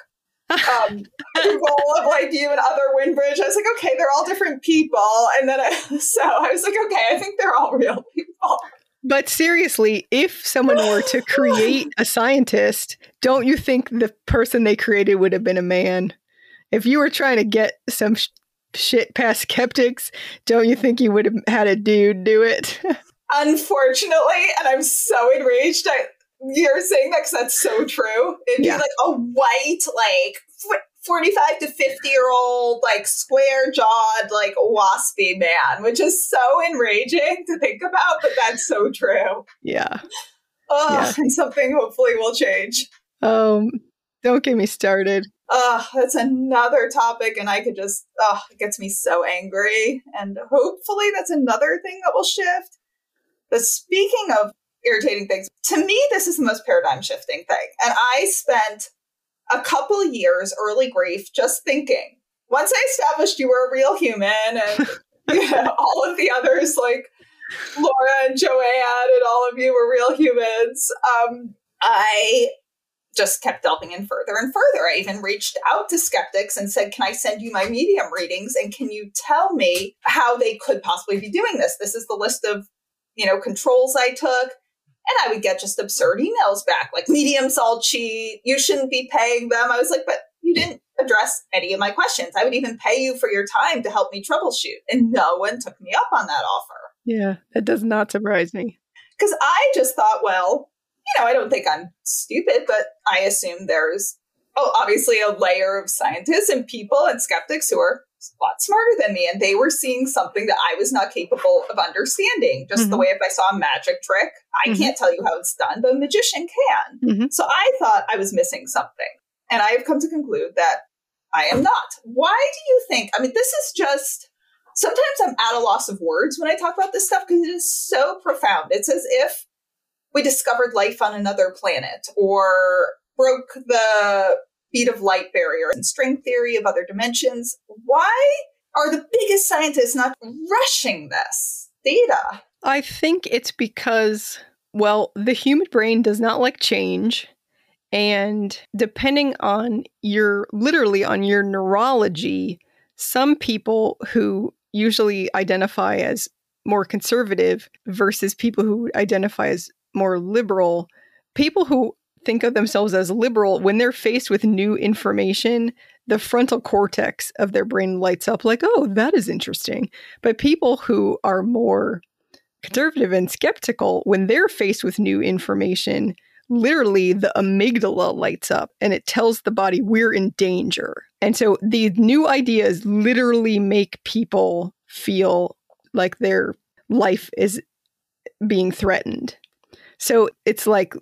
um, Google of like you and other Windbridge. I was like, okay, they're all different people. And then I, so I was like, okay, I think they're all real people. But seriously, if someone were to create a scientist, don't you think the person they created would have been a man? If you were trying to get some sh- shit past skeptics, don't you think you would have had a dude do it? Unfortunately, and I'm so enraged. I, you're saying that because that's so true. It'd yeah. be like a white, like 45 to 50 year old, like square jawed, like waspy man, which is so enraging to think about, but that's so true. Yeah. Oh, yeah. and something hopefully will change. Um, don't get me started. Oh, that's another topic, and I could just, oh, it gets me so angry. And hopefully, that's another thing that will shift. But speaking of irritating things. To me, this is the most paradigm shifting thing. And I spent a couple years early grief just thinking, once I established you were a real human and you know, all of the others like Laura and Joanne and all of you were real humans, um, I just kept delving in further and further. I even reached out to skeptics and said, Can I send you my medium readings? And can you tell me how they could possibly be doing this? This is the list of, you know, controls I took. And I would get just absurd emails back, like mediums all cheat. You shouldn't be paying them. I was like, but you didn't address any of my questions. I would even pay you for your time to help me troubleshoot. And no one took me up on that offer. Yeah, that does not surprise me. Because I just thought, well, you know, I don't think I'm stupid, but I assume there's, oh, obviously a layer of scientists and people and skeptics who are a lot smarter than me and they were seeing something that I was not capable of understanding. Just mm-hmm. the way if I saw a magic trick, I mm-hmm. can't tell you how it's done, but a magician can. Mm-hmm. So I thought I was missing something. And I have come to conclude that I am not. Why do you think? I mean, this is just sometimes I'm at a loss of words when I talk about this stuff because it is so profound. It's as if we discovered life on another planet or broke the speed of light barrier and string theory of other dimensions. Why are the biggest scientists not rushing this data? I think it's because, well, the human brain does not like change. And depending on your, literally on your neurology, some people who usually identify as more conservative versus people who identify as more liberal, people who think of themselves as liberal, when they're faced with new information, the frontal cortex of their brain lights up like, oh, that is interesting. But people who are more conservative and skeptical, when they're faced with new information, literally the amygdala lights up and it tells the body we're in danger. And so these new ideas literally make people feel like their life is being threatened. So it's like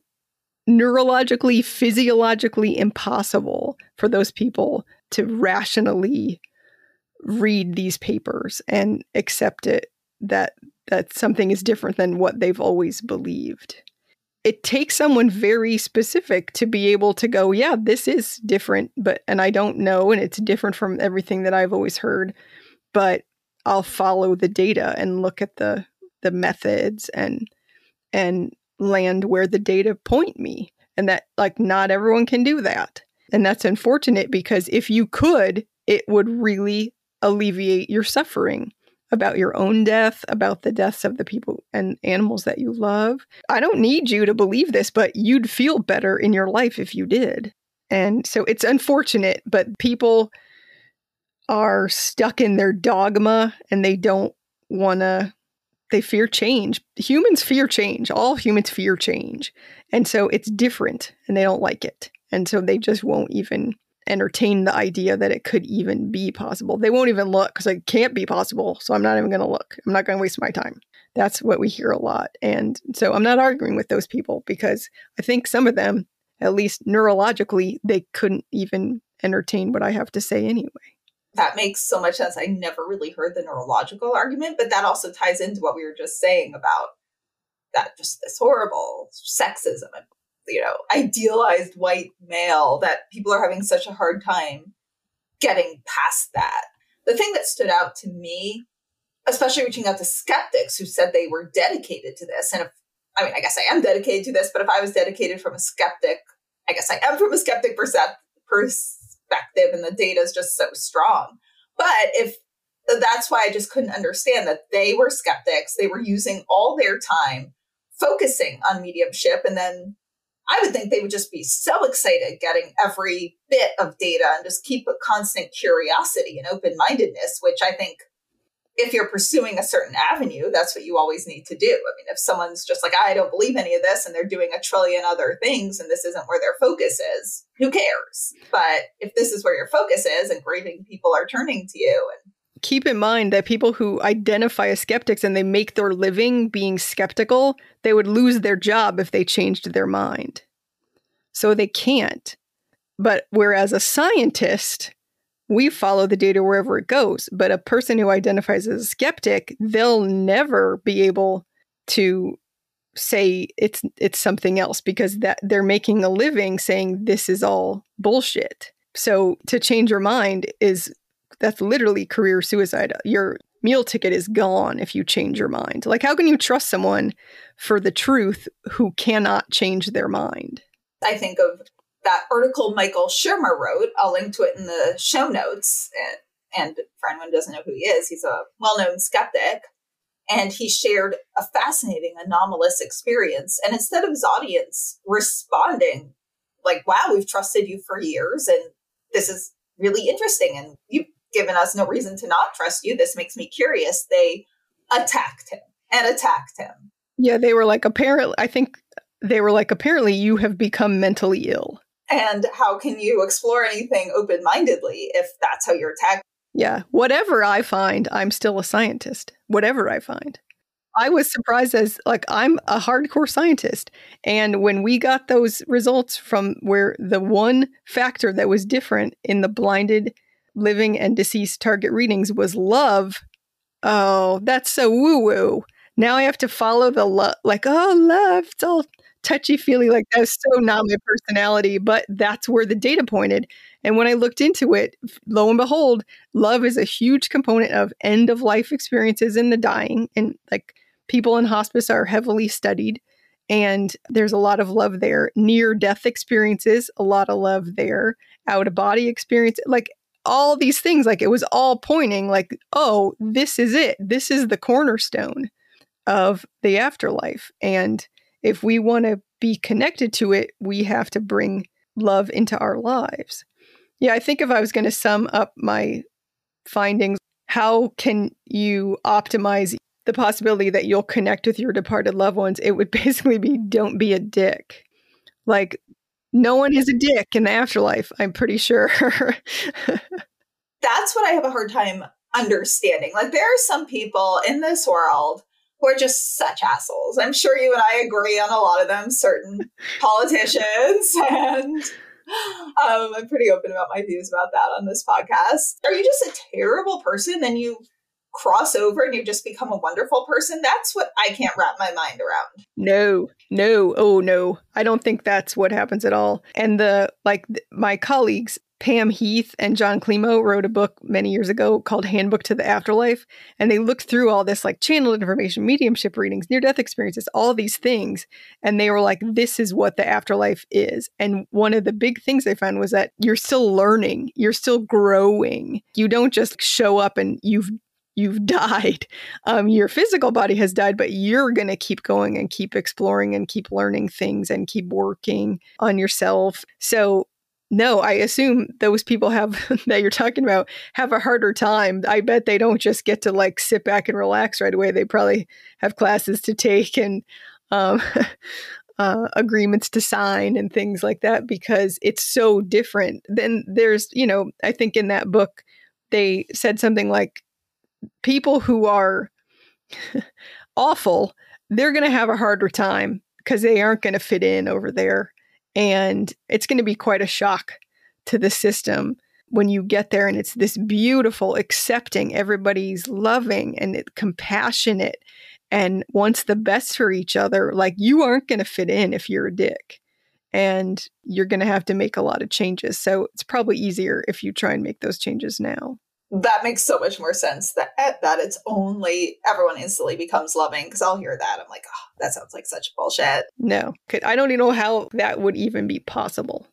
neurologically, physiologically impossible for those people to rationally read these papers and accept it that that something is different than what they've always believed. It takes someone very specific to be able to go, yeah, this is different, but and I don't know and it's different from everything that I've always heard, but I'll follow the data and look at the the methods and and land where the data point me and that like not everyone can do that. And that's unfortunate because if you could it would really alleviate your suffering about your own death about the deaths of the people and animals that you love. I don't need you to believe this but you'd feel better in your life if you did. And so it's unfortunate but people are stuck in their dogma and they don't want to they fear change. Humans fear change. All humans fear change. And so it's different and they don't like it. And so they just won't even entertain the idea that it could even be possible. They won't even look because it can't be possible. So I'm not even going to look. I'm not going to waste my time. That's what we hear a lot. And so I'm not arguing with those people because I think some of them, at least neurologically, they couldn't even entertain what I have to say anyway that makes so much sense. I never really heard the neurological argument, but that also ties into what we were just saying about that just this horrible sexism and you know idealized white male that people are having such a hard time getting past that. The thing that stood out to me, especially reaching out to skeptics who said they were dedicated to this, and if I mean, I guess I am dedicated to this, but if I was dedicated from a skeptic, I guess I am from a skeptic percep- pers- and the data is just so strong. But if that's why I just couldn't understand that they were skeptics, they were using all their time focusing on mediumship and then I would think they would just be so excited getting every bit of data and just keep a constant curiosity and open mindedness, which I think if you're pursuing a certain avenue, that's what you always need to do. I mean, if someone's just like, I don't believe any of this, and they're doing a trillion other things, and this isn't where their focus is, who cares? But if this is where your focus is, and grieving people are turning to you, and keep in mind that people who identify as skeptics and they make their living being skeptical, they would lose their job if they changed their mind. So they can't. But whereas a scientist we follow the data wherever it goes. But a person who identifies as a skeptic, they'll never be able to say it's it's something else because that they're making a living saying this is all bullshit. So to change your mind is that's literally career suicide. Your meal ticket is gone if you change your mind. Like how can you trust someone for the truth who cannot change their mind? I think of that article Michael Shermer wrote. I'll link to it in the show notes. And, and for anyone who doesn't know who he is, he's a well known skeptic. And he shared a fascinating anomalous experience. And instead of his audience responding, like, wow, we've trusted you for years and this is really interesting and you've given us no reason to not trust you. This makes me curious. They attacked him and attacked him. Yeah, they were like, apparently, I think they were like, apparently you have become mentally ill. And how can you explore anything open mindedly if that's how you're tagged? Yeah. Whatever I find, I'm still a scientist. Whatever I find. I was surprised as like I'm a hardcore scientist. And when we got those results from where the one factor that was different in the blinded living and deceased target readings was love. Oh, that's so woo woo. Now I have to follow the love, like, oh, love. It's all touchy feely like that's so not my personality but that's where the data pointed. And when i looked into it lo and behold love is a huge component of end of life experiences in the dying and like people in hospice are heavily studied and there's a lot of love there. Near death experiences a lot of love there. Out of body experience like all these things like it was all pointing like oh this is it. This is the cornerstone of the afterlife. And if we want to be connected to it, we have to bring love into our lives. Yeah, I think if I was going to sum up my findings, how can you optimize the possibility that you'll connect with your departed loved ones? It would basically be don't be a dick. Like, no one is a dick in the afterlife, I'm pretty sure. That's what I have a hard time understanding. Like, there are some people in this world who are just such assholes. I'm sure you and I agree on a lot of them, certain politicians and um, I'm pretty open about my views about that on this podcast. Are you just a terrible person and you cross over and you just become a wonderful person? That's what I can't wrap my mind around. No, no, oh no. I don't think that's what happens at all. And the like, th- my colleagues Pam Heath and Jon Klimo wrote a book many years ago called Handbook to the Afterlife. And they looked through all this like channel information, mediumship readings, near death experiences, all these things. And they were like, this is what the afterlife is. And one of the big things they found was that you're still learning, you're still growing. You don't just show up and you've you've died. Um, your physical body has died, but you're going to keep going and keep exploring and keep learning things and keep working on yourself. So no, I assume those people have that you're talking about have a harder time. I bet they don't just get to like sit back and relax right away. They probably have classes to take and um, uh, agreements to sign and things like that because it's so different. Then there's, you know, I think in that book they said something like people who are awful, they're going to have a harder time because they aren't going to fit in over there and it's going to be quite a shock to the system when you get there and it's this beautiful, accepting, everybody's loving and compassionate and wants the best for each other. Like you aren't going to fit in if you're a dick and you're going to have to make a lot of changes. So it's probably easier if you try and make those changes now that makes so much more sense that eh, that it's only everyone instantly becomes loving because I'll hear that I'm like oh that sounds like such bullshit. No, I don't even know how that would even be possible.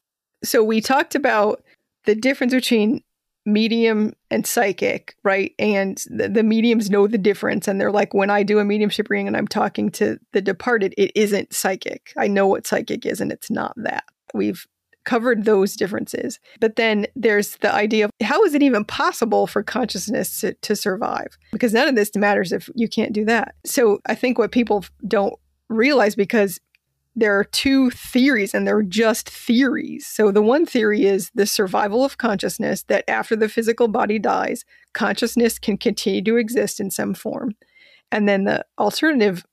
So we talked about the difference between medium and psychic, right? And the, the, mediums know the difference. And they're like, when I do a mediumship reading and I'm talking to the departed, it isn't psychic. I know what psychic is, and it's not that. We've covered those differences. But then there's the idea of how is it even possible for consciousness to, to survive? Because none of this matters if you can't do that. So I think what people don't realize because there are two theories and they're just theories. So the one theory is the survival of consciousness that after the physical body dies, consciousness can continue to exist in some form. And then the alternative,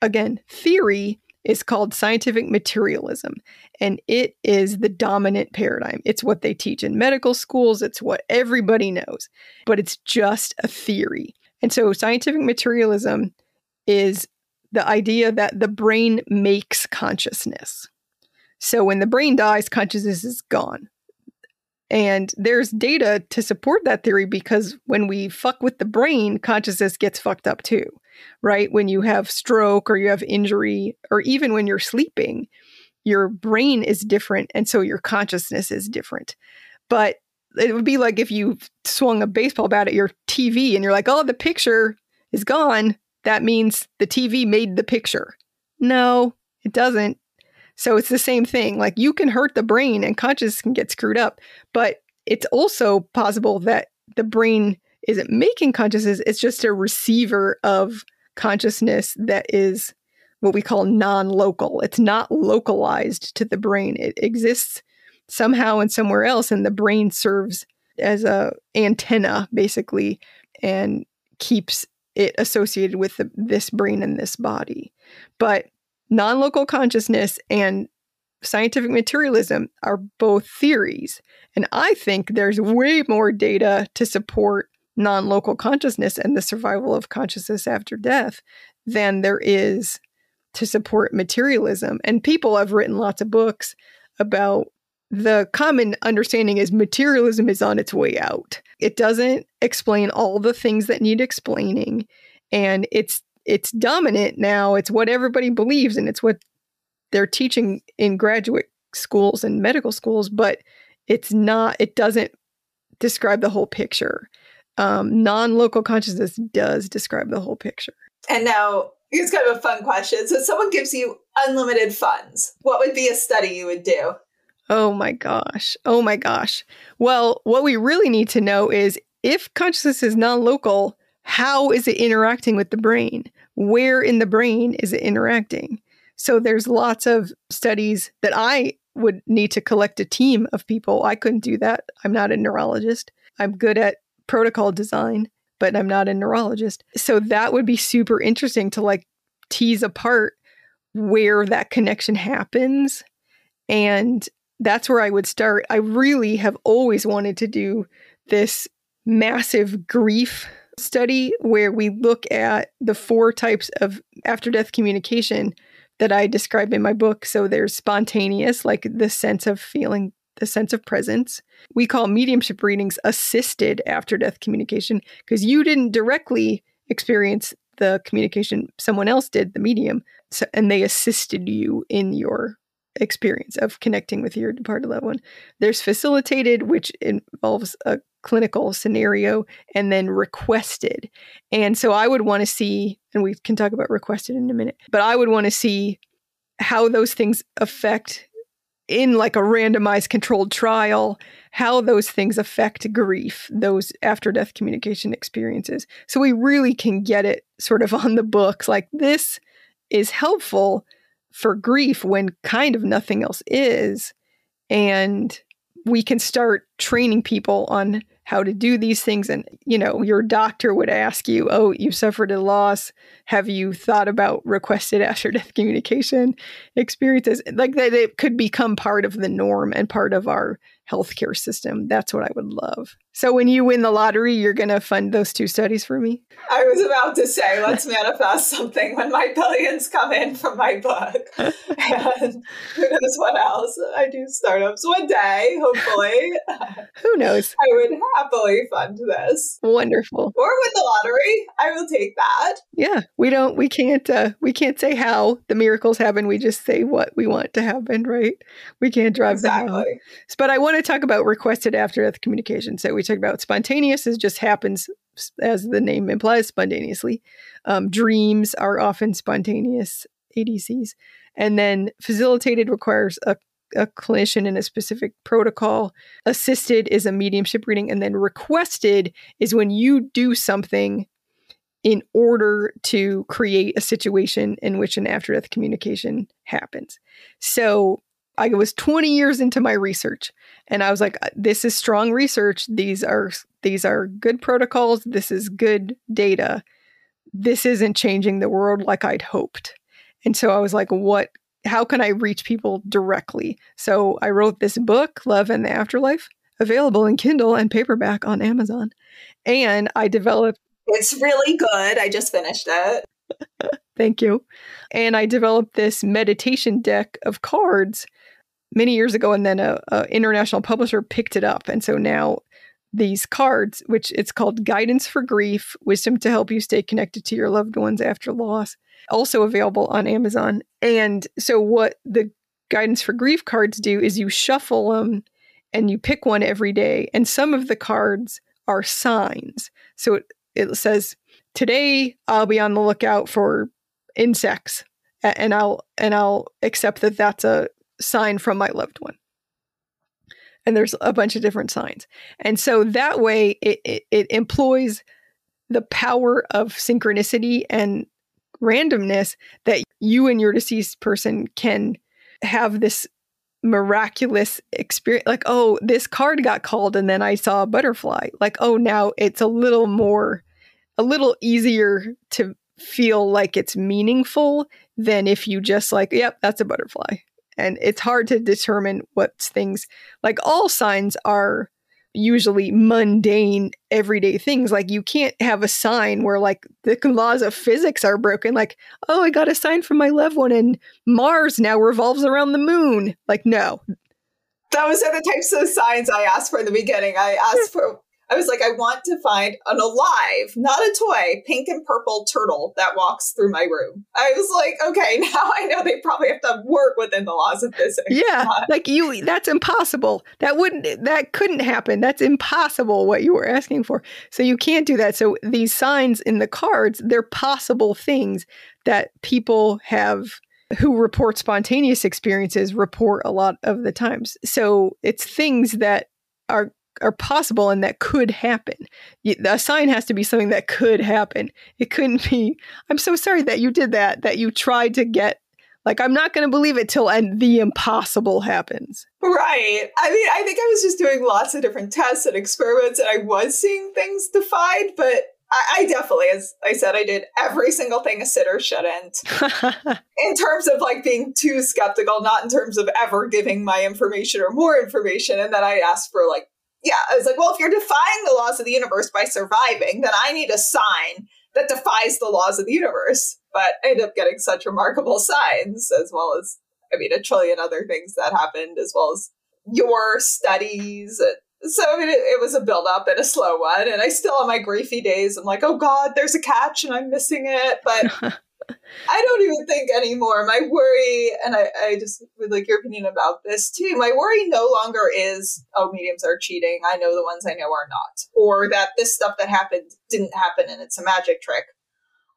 again, theory is called scientific materialism, and it is the dominant paradigm. It's what they teach in medical schools, it's what everybody knows, but it's just a theory. And so, scientific materialism is the idea that the brain makes consciousness. So, when the brain dies, consciousness is gone. And there's data to support that theory because when we fuck with the brain, consciousness gets fucked up too right? When you have stroke or you have injury, or even when you're sleeping, your brain is different. And so your consciousness is different. But it would be like if you swung a baseball bat at your TV and you're like, oh, the picture is gone. That means the TV made the picture. No, it doesn't. So it's the same thing. Like you can hurt the brain and consciousness can get screwed up, but it's also possible that the brain isn't making consciousness, it's just a receiver of consciousness that is what we call non local. It's not localized to the brain, it exists somehow and somewhere else, and the brain serves as a antenna basically and keeps it associated with the, this brain and this body. But non local consciousness and scientific materialism are both theories. And I think there's way more data to support non local consciousness and the survival of consciousness after death than there is to support materialism. And people have written lots of books about the common understanding is materialism is on its way out. It doesn't explain all the things that need explaining and it's it's dominant now. It's what everybody believes and it's what they're teaching in graduate schools and medical schools, but it's not it doesn't describe the whole picture um, non-local consciousness does describe the whole picture. And now here's kind of a fun question. So someone gives you unlimited funds. What would be a study you would do? Oh my gosh. Oh my gosh. Well, what we really need to know is if consciousness is non local, how is it interacting with the brain? Where in the brain is it interacting? So there's lots of studies that I would need to collect a team of people. I couldn't do that. I'm not a neurologist. I'm good at protocol design, but I'm not a neurologist. So that would be super interesting to like tease apart where that connection happens. And that's where I would start. I really have always wanted to do this massive grief study where we look at the four types of after death communication that I describe in my book. So there's spontaneous, like the sense of feeling, the sense of presence. We call mediumship readings assisted after death communication because you didn't directly experience the communication, someone else did, the medium, so, and they assisted you in your experience of connecting with your departed loved one. There's facilitated, which involves a clinical scenario, and then requested. And so I would want to see, and we can talk about requested in a minute, but I would want to see how those things affect in like a randomized controlled trial how those things affect grief those after death communication experiences so we really can get it sort of on the books like this is helpful for grief when kind of nothing else is. And we can start training people on how to do these things. And, you know, your doctor would ask you, Oh, you suffered a loss. Have you thought about requested after death communication experiences? Like that, it could become part of the norm and part of our healthcare system. That's what I would love. So when you win the lottery, you're going to fund those two studies for me? I was about to say, let's manifest something when my billions come in from my book. and who knows what else? I do startups one day, hopefully. who knows? I would happily fund this. Wonderful. Or win the lottery. I will take that. Yeah, we don't we can't uh we can't say how the miracles happen. We just say what we want to happen, right? We can't drive that. exactly. But I want to talk about requested after death communication. So we talk about spontaneous is just happens as the name implies spontaneously. Um, dreams are often spontaneous ADCs. And then facilitated requires a, a clinician in a specific protocol. Assisted is a mediumship reading. And then requested is when you do something in order to create a situation in which an after death communication happens. So I was 20 years into my research and I was like uh, this is strong research. These are these are good protocols. This is good data. This isn't changing the world like I'd hoped. And so I was like what how can I reach people directly? So I wrote this book Love and the Afterlife available in Kindle and paperback on Amazon and I developed it's really good. I just finished it. Thank you. And I developed this meditation deck of cards many years ago, and then a, a international publisher picked it up, and so now these cards, which it's called Guidance for Grief, Wisdom to Help You Stay Connected to Your Loved Ones After Loss, also available on Amazon. And so, what the Guidance for Grief cards do is you shuffle them and you pick one every day. And some of the cards are signs. So, it, it says, Today I'll be on the lookout for insects. And I'll and I'll accept that that's a sign from my loved one. And there's a bunch of different signs. And so that way it, it, it employs the power of synchronicity and randomness that you and your deceased person can have this miraculous experience like oh this card got called and then i saw a butterfly like oh now it's a little more a little easier to feel like it's meaningful than if you just like yep that's a butterfly and it's hard to determine what things like all signs are usually mundane everyday things. Like you can't have a sign where like the laws of physics are broken like oh i got a sign from my loved one and mars now revolves around the moon. Like no. Those are the types of signs i asked for in the beginning. I asked for I was like, I want to find an alive, not a toy, pink and purple turtle that walks through my room. I was like, okay, now I know they probably have to work within the laws of physics. Yeah, like you, that's impossible. That wouldn't, that couldn't happen. That's impossible what you were asking for. So you can't do that. So these signs in the cards, they're possible things that people have who report spontaneous experiences report a lot of the times. So it's things that are are possible and that could happen. A sign has to be something that could happen. It couldn't be, I'm so sorry that you did that, that you tried to get like I'm not going to believe it till and the impossible happens. Right. I mean, I think I was just doing lots of different tests and experiments, and I was seeing things defied. But I, I definitely, as I said, I did every single thing a sitter shouldn't. in terms of like being too skeptical, not in terms of ever giving my information or more information. And then I asked for like, yeah, I was like, well, if you're defying the laws of the universe by surviving, then I need a sign that defies the laws of the universe. But I ended up getting such remarkable signs, as well as, I mean, a trillion other things that happened, as well as your studies. So, I mean, it, it was a build up and a slow one. And I still, on my griefy days, I'm like, oh God, there's a catch and I'm missing it. But I don't even think anymore. My worry, and I, I just would like your opinion about this too. My worry no longer is, oh, mediums are cheating. I know the ones I know are not, or that this stuff that happened didn't happen and it's a magic trick.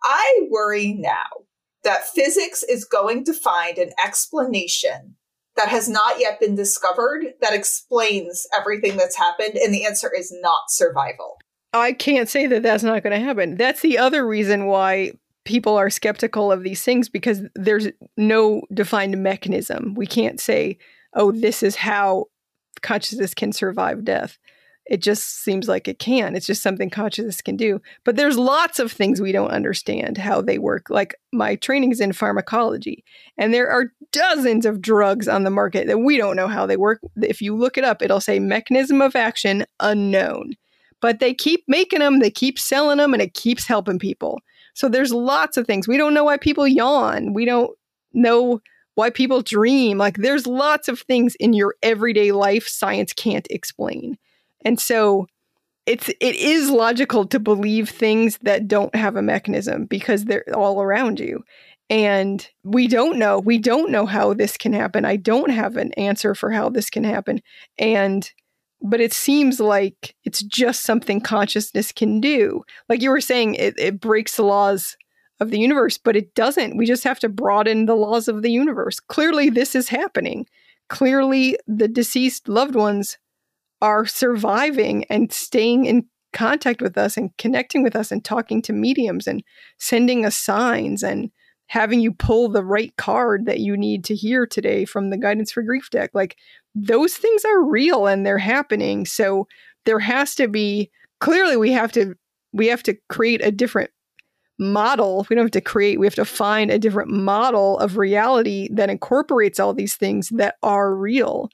I worry now that physics is going to find an explanation that has not yet been discovered that explains everything that's happened, and the answer is not survival. Oh, I can't say that that's not going to happen. That's the other reason why people are skeptical of these things because there's no defined mechanism. We can't say, oh, this is how consciousness can survive death. It just seems like it can. It's just something consciousness can do. But there's lots of things we don't understand how they work. Like my training is in pharmacology, and there are dozens of drugs on the market that we don't know how they work. If you look it up, it'll say mechanism of action unknown. But they keep making them, they keep selling them, and it keeps helping people. So there's lots of things. We don't know why people yawn. We don't know why people dream. Like there's lots of things in your everyday life science can't explain. And so it's it is logical to believe things that don't have a mechanism because they're all around you. And we don't know. We don't know how this can happen. I don't have an answer for how this can happen. And but it seems like it's just something consciousness can do. Like you were saying, it, it breaks the laws of the universe, but it doesn't. We just have to broaden the laws of the universe. Clearly, this is happening. Clearly, the deceased loved ones are surviving and staying in contact with us and connecting with us and talking to mediums and sending us signs and having you pull the right card that you need to hear today from the guidance for grief deck. Like those things are real and they're happening. So there has to be clearly we have to we have to create a different model. We don't have to create, we have to find a different model of reality that incorporates all these things that are real.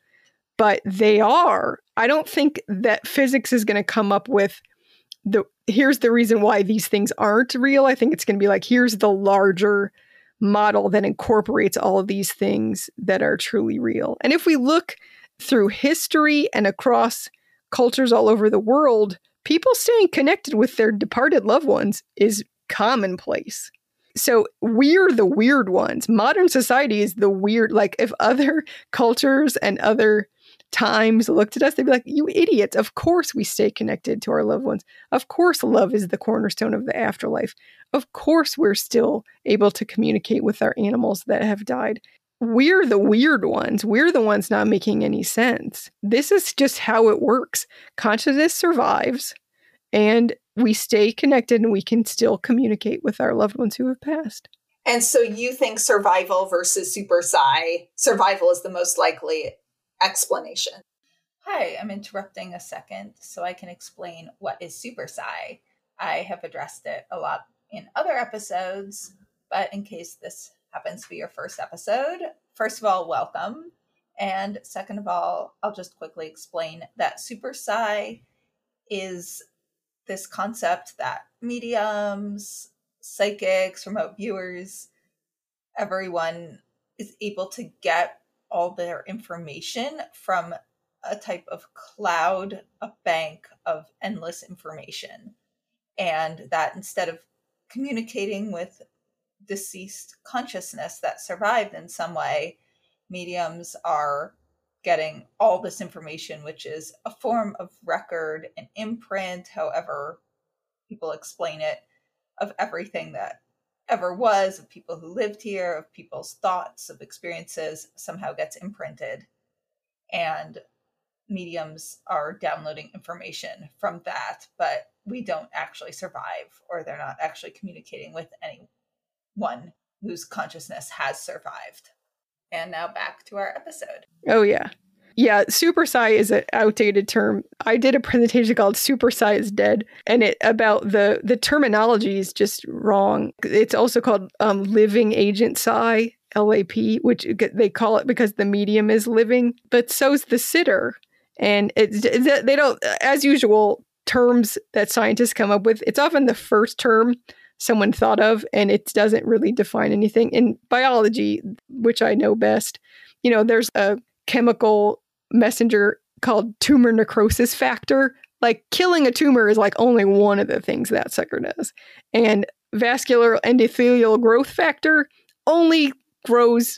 But they are. I don't think that physics is going to come up with the here's the reason why these things aren't real. I think it's going to be like here's the larger model that incorporates all of these things that are truly real. And if we look through history and across cultures all over the world, people staying connected with their departed loved ones is commonplace. So we're the weird ones. Modern society is the weird, like if other cultures and other times looked at us, they'd be like, You idiots. Of course we stay connected to our loved ones. Of course love is the cornerstone of the afterlife. Of course we're still able to communicate with our animals that have died. We're the weird ones. We're the ones not making any sense. This is just how it works. Consciousness survives and we stay connected and we can still communicate with our loved ones who have passed. And so you think survival versus super psi, survival is the most likely explanation. Hi, I'm interrupting a second so I can explain what is super psi. I have addressed it a lot in other episodes, but in case this happens to be your first episode, first of all, welcome. And second of all, I'll just quickly explain that super psi is this concept that mediums, psychics, remote viewers, everyone is able to get all their information from a type of cloud, a bank of endless information. And that instead of communicating with deceased consciousness that survived in some way, mediums are getting all this information, which is a form of record, an imprint, however people explain it, of everything that ever was, of people who lived here, of people's thoughts, of experiences, somehow gets imprinted. And mediums are downloading information from that, but we don't actually survive, or they're not actually communicating with anyone whose consciousness has survived. And now back to our episode. Oh, yeah. Yeah, super psi is an outdated term. I did a presentation called "Super Psi is Dead," and it about the the terminology is just wrong. It's also called um, living agent psi, LAP, which they call it because the medium is living, but so's the sitter. And they don't, as usual, terms that scientists come up with. It's often the first term someone thought of, and it doesn't really define anything. In biology, which I know best, you know, there's a chemical messenger called tumor necrosis factor. Like killing a tumor is like only one of the things that sucker does. And vascular endothelial growth factor only grows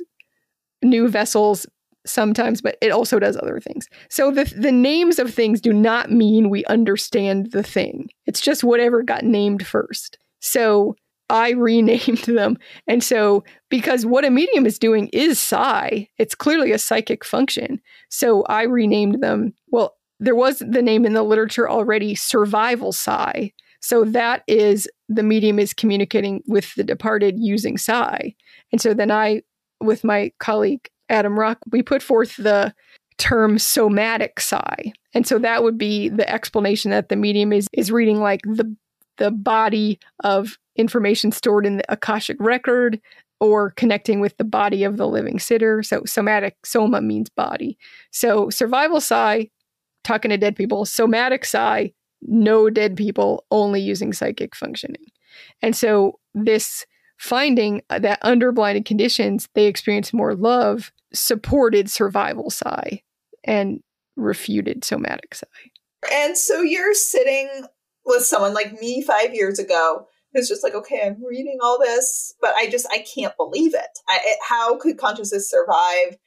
new vessels sometimes, but it also does other things. So the the names of things do not mean we understand the thing. It's just whatever got named first. So I renamed them. And so, because what a medium is doing is psi, it's clearly a psychic function. So I renamed them. Well, there was the name in the literature already, survival psi. So that is the medium is communicating with the departed using psi. And so then I, with my colleague Adam Rock, we put forth the term somatic psi. And so that would be the explanation that the medium is is reading like the the body of information stored in the Akashic record or connecting with the body of the living sitter. So somatic soma means body. So survival psi, talking to dead people, somatic psi, no dead people, only using psychic functioning. And so this finding that under blinded conditions they experience more love supported survival psi and refuted somatic psi. And so you're sitting with someone like me five years ago who's just like, okay, I'm reading all this, but I just I can't believe it. I, it how could consciousness survive?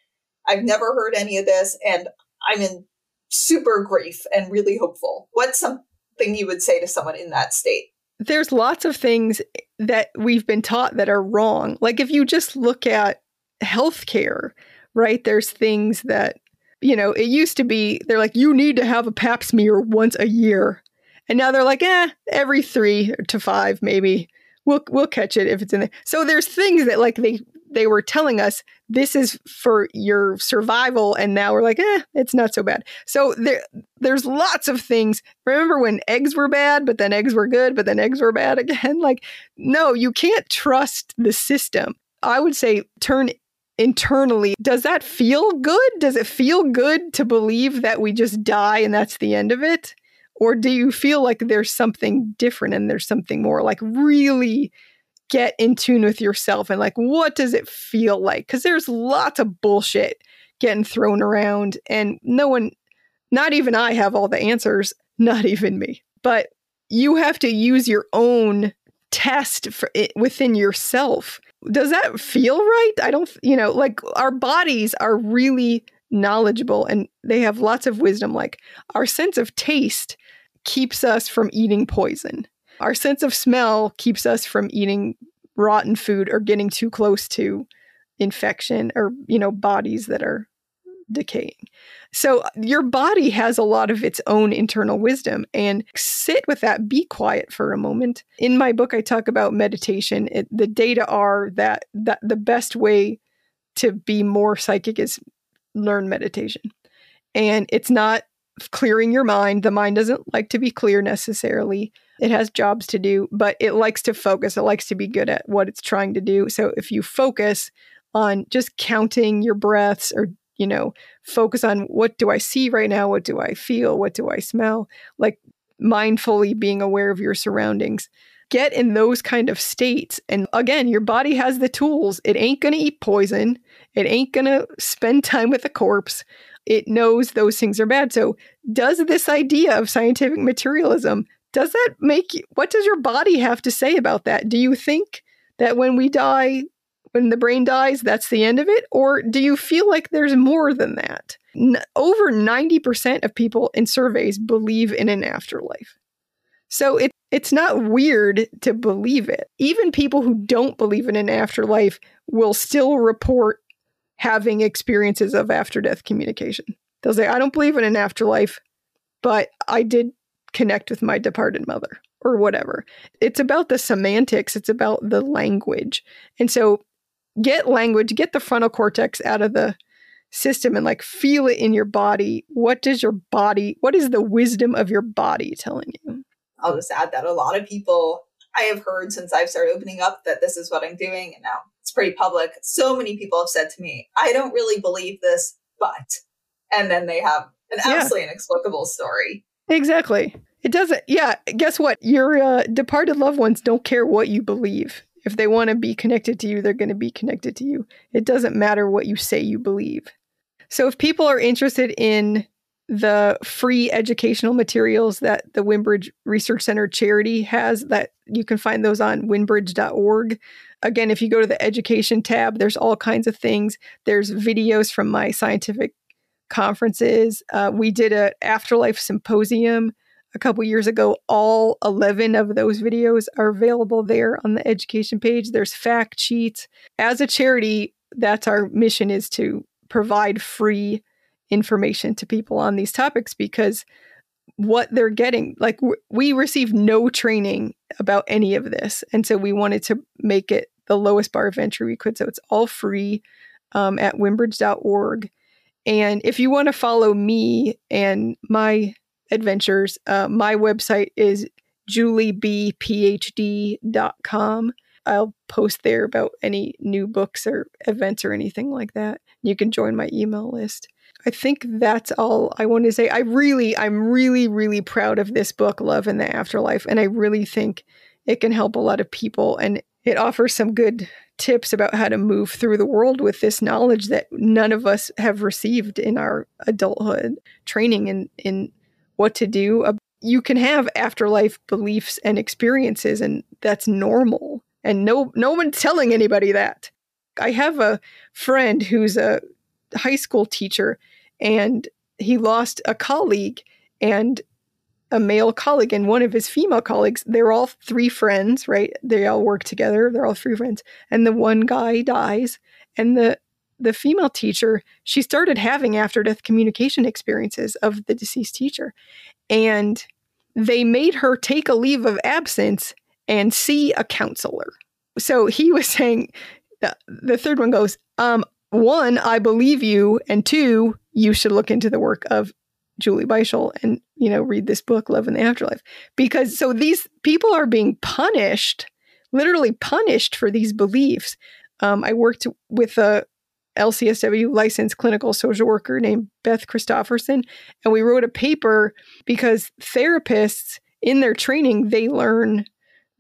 I've never heard any of this, and I'm in super grief and really hopeful. What's something you would say to someone in that state? There's lots of things that we've been taught that are wrong. Like if you just look at healthcare, right? There's things that you know, it used to be they're like, you need to have a pap smear once a year. And now they're like, eh, every three to five, maybe. We'll we'll catch it if it's in there. So there's things that like they they were telling us this is for your survival, and now we're like, eh, it's not so bad. So there there's lots of things. Remember when eggs were bad, but then eggs were good, but then eggs were bad again? Like, no, you can't trust the system. I would say turn internally. Does that feel good? Does it feel good to believe that we just die and that's the end of it? Or do you feel like there's something different and there's something more? Like, really get in tune with yourself and, like, what does it feel like? Because there's lots of bullshit getting thrown around, and no one, not even I, have all the answers, not even me. But you have to use your own test for it within yourself. Does that feel right? I don't, you know, like our bodies are really knowledgeable and they have lots of wisdom. Like our sense of taste keeps us from eating poison. Our sense of smell keeps us from eating rotten food or getting too close to infection or, you know, bodies that are decaying. So your body has a lot of its own internal wisdom and sit with that, be quiet for a moment. In my book I talk about meditation. It, the data are that that the best way to be more psychic is learn meditation. And it's not clearing your mind. The mind doesn't like to be clear necessarily. It has jobs to do, but it likes to focus. It likes to be good at what it's trying to do. So if you focus on just counting your breaths or you know, focus on what do I see right now? What do I feel? What do I smell? Like mindfully being aware of your surroundings. Get in those kind of states. And again, your body has the tools. It ain't going to eat poison. It ain't going to spend time with a corpse it knows those things are bad. So, does this idea of scientific materialism does that make you, what does your body have to say about that? Do you think that when we die, when the brain dies, that's the end of it? Or do you feel like there's more than that? N- over 90% of people in surveys believe in an afterlife. So it it's not weird to believe it. Even people who don't believe in an afterlife will still report having experiences of after death communication. They'll say, I don't believe in an afterlife, but I did connect with my departed mother or whatever. It's about the semantics, it's about the language. And so get language, get the frontal cortex out of the system and like feel it in your body. What does your body, what is the wisdom of your body telling you? I'll just add that a lot of people I have heard since I've started opening up that this is what I'm doing, and now it's pretty public. So many people have said to me, I don't really believe this, but, and then they have an absolutely yeah. inexplicable story. Exactly. It doesn't, yeah. Guess what? Your uh, departed loved ones don't care what you believe. If they want to be connected to you, they're going to be connected to you. It doesn't matter what you say you believe. So if people are interested in the free educational materials that the Windbridge Research Center charity has that you can find those on windbridge.org. Again, if you go to the education tab, there's all kinds of things. There's videos from my scientific conferences. Uh, we did an afterlife symposium a couple years ago. All 11 of those videos are available there on the education page. There's fact sheets. As a charity, that's our mission is to provide free information to people on these topics because what they're getting. Like we receive no training about any of this and so we wanted to make it the lowest bar of entry we could. So it's all free um, at windbridge.org and if you want to follow me and my adventures uh, my website is juliebphd.com i'll post there about any new books or events or anything like that. You can join my email list I think that's all I want to say. I really, I'm really, really proud of this book, Love in the Afterlife. And I really think it can help a lot of people. And it offers some good tips about how to move through the world with this knowledge that none of us have received in our adulthood training in, in what to do. You can have afterlife beliefs and experiences, and that's normal. And no, no one's telling anybody that. I have a friend who's a high school teacher and he lost a colleague and a male colleague and one of his female colleagues they're all three friends right? They all work together they're all three friends and the one guy dies and the the female teacher she started having after death communication experiences of the deceased teacher and they made her take a leave of absence and see a counselor. So he was saying the, the third one goes um one, I believe you, and two, you should look into the work of Julie Beischel and you know read this book, Love in the Afterlife, because so these people are being punished, literally punished for these beliefs. Um, I worked with a LCSW licensed clinical social worker named Beth Christofferson, and we wrote a paper because therapists in their training they learn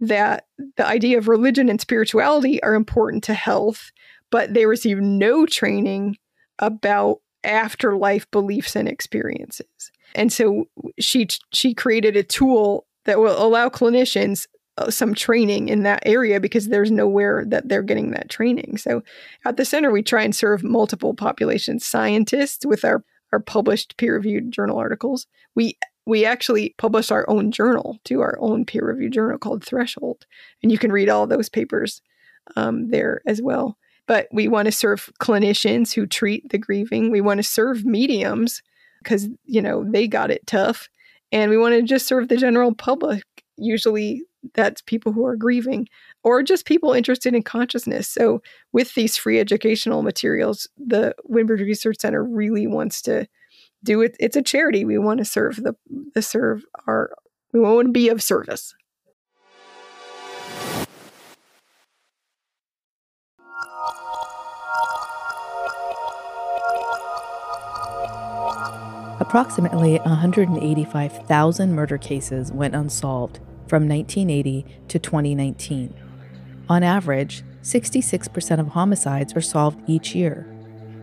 that the idea of religion and spirituality are important to health but they receive no training about afterlife beliefs and experiences. And so she she created a tool that will allow clinicians uh, some training in that area because there's nowhere that they're getting that training. So at the center we try and serve multiple populations, scientists with our our published peer-reviewed journal articles. We we actually publish our own journal to our own peer-reviewed journal called Threshold, and you can read all those papers um, there as well but we want to serve clinicians who treat the grieving. We want to serve mediums because, you know, they got it tough. And we want to just serve the general public. Usually that's people who are grieving or just people interested in consciousness. So, with these free educational materials, the Windbridge Research Center really wants to do it. It's a charity. We want to serve the, the serve our, we want to be of service. Approximately 185,000 murder cases went unsolved from 1980 to 2019. On average, 66% of homicides are solved each year.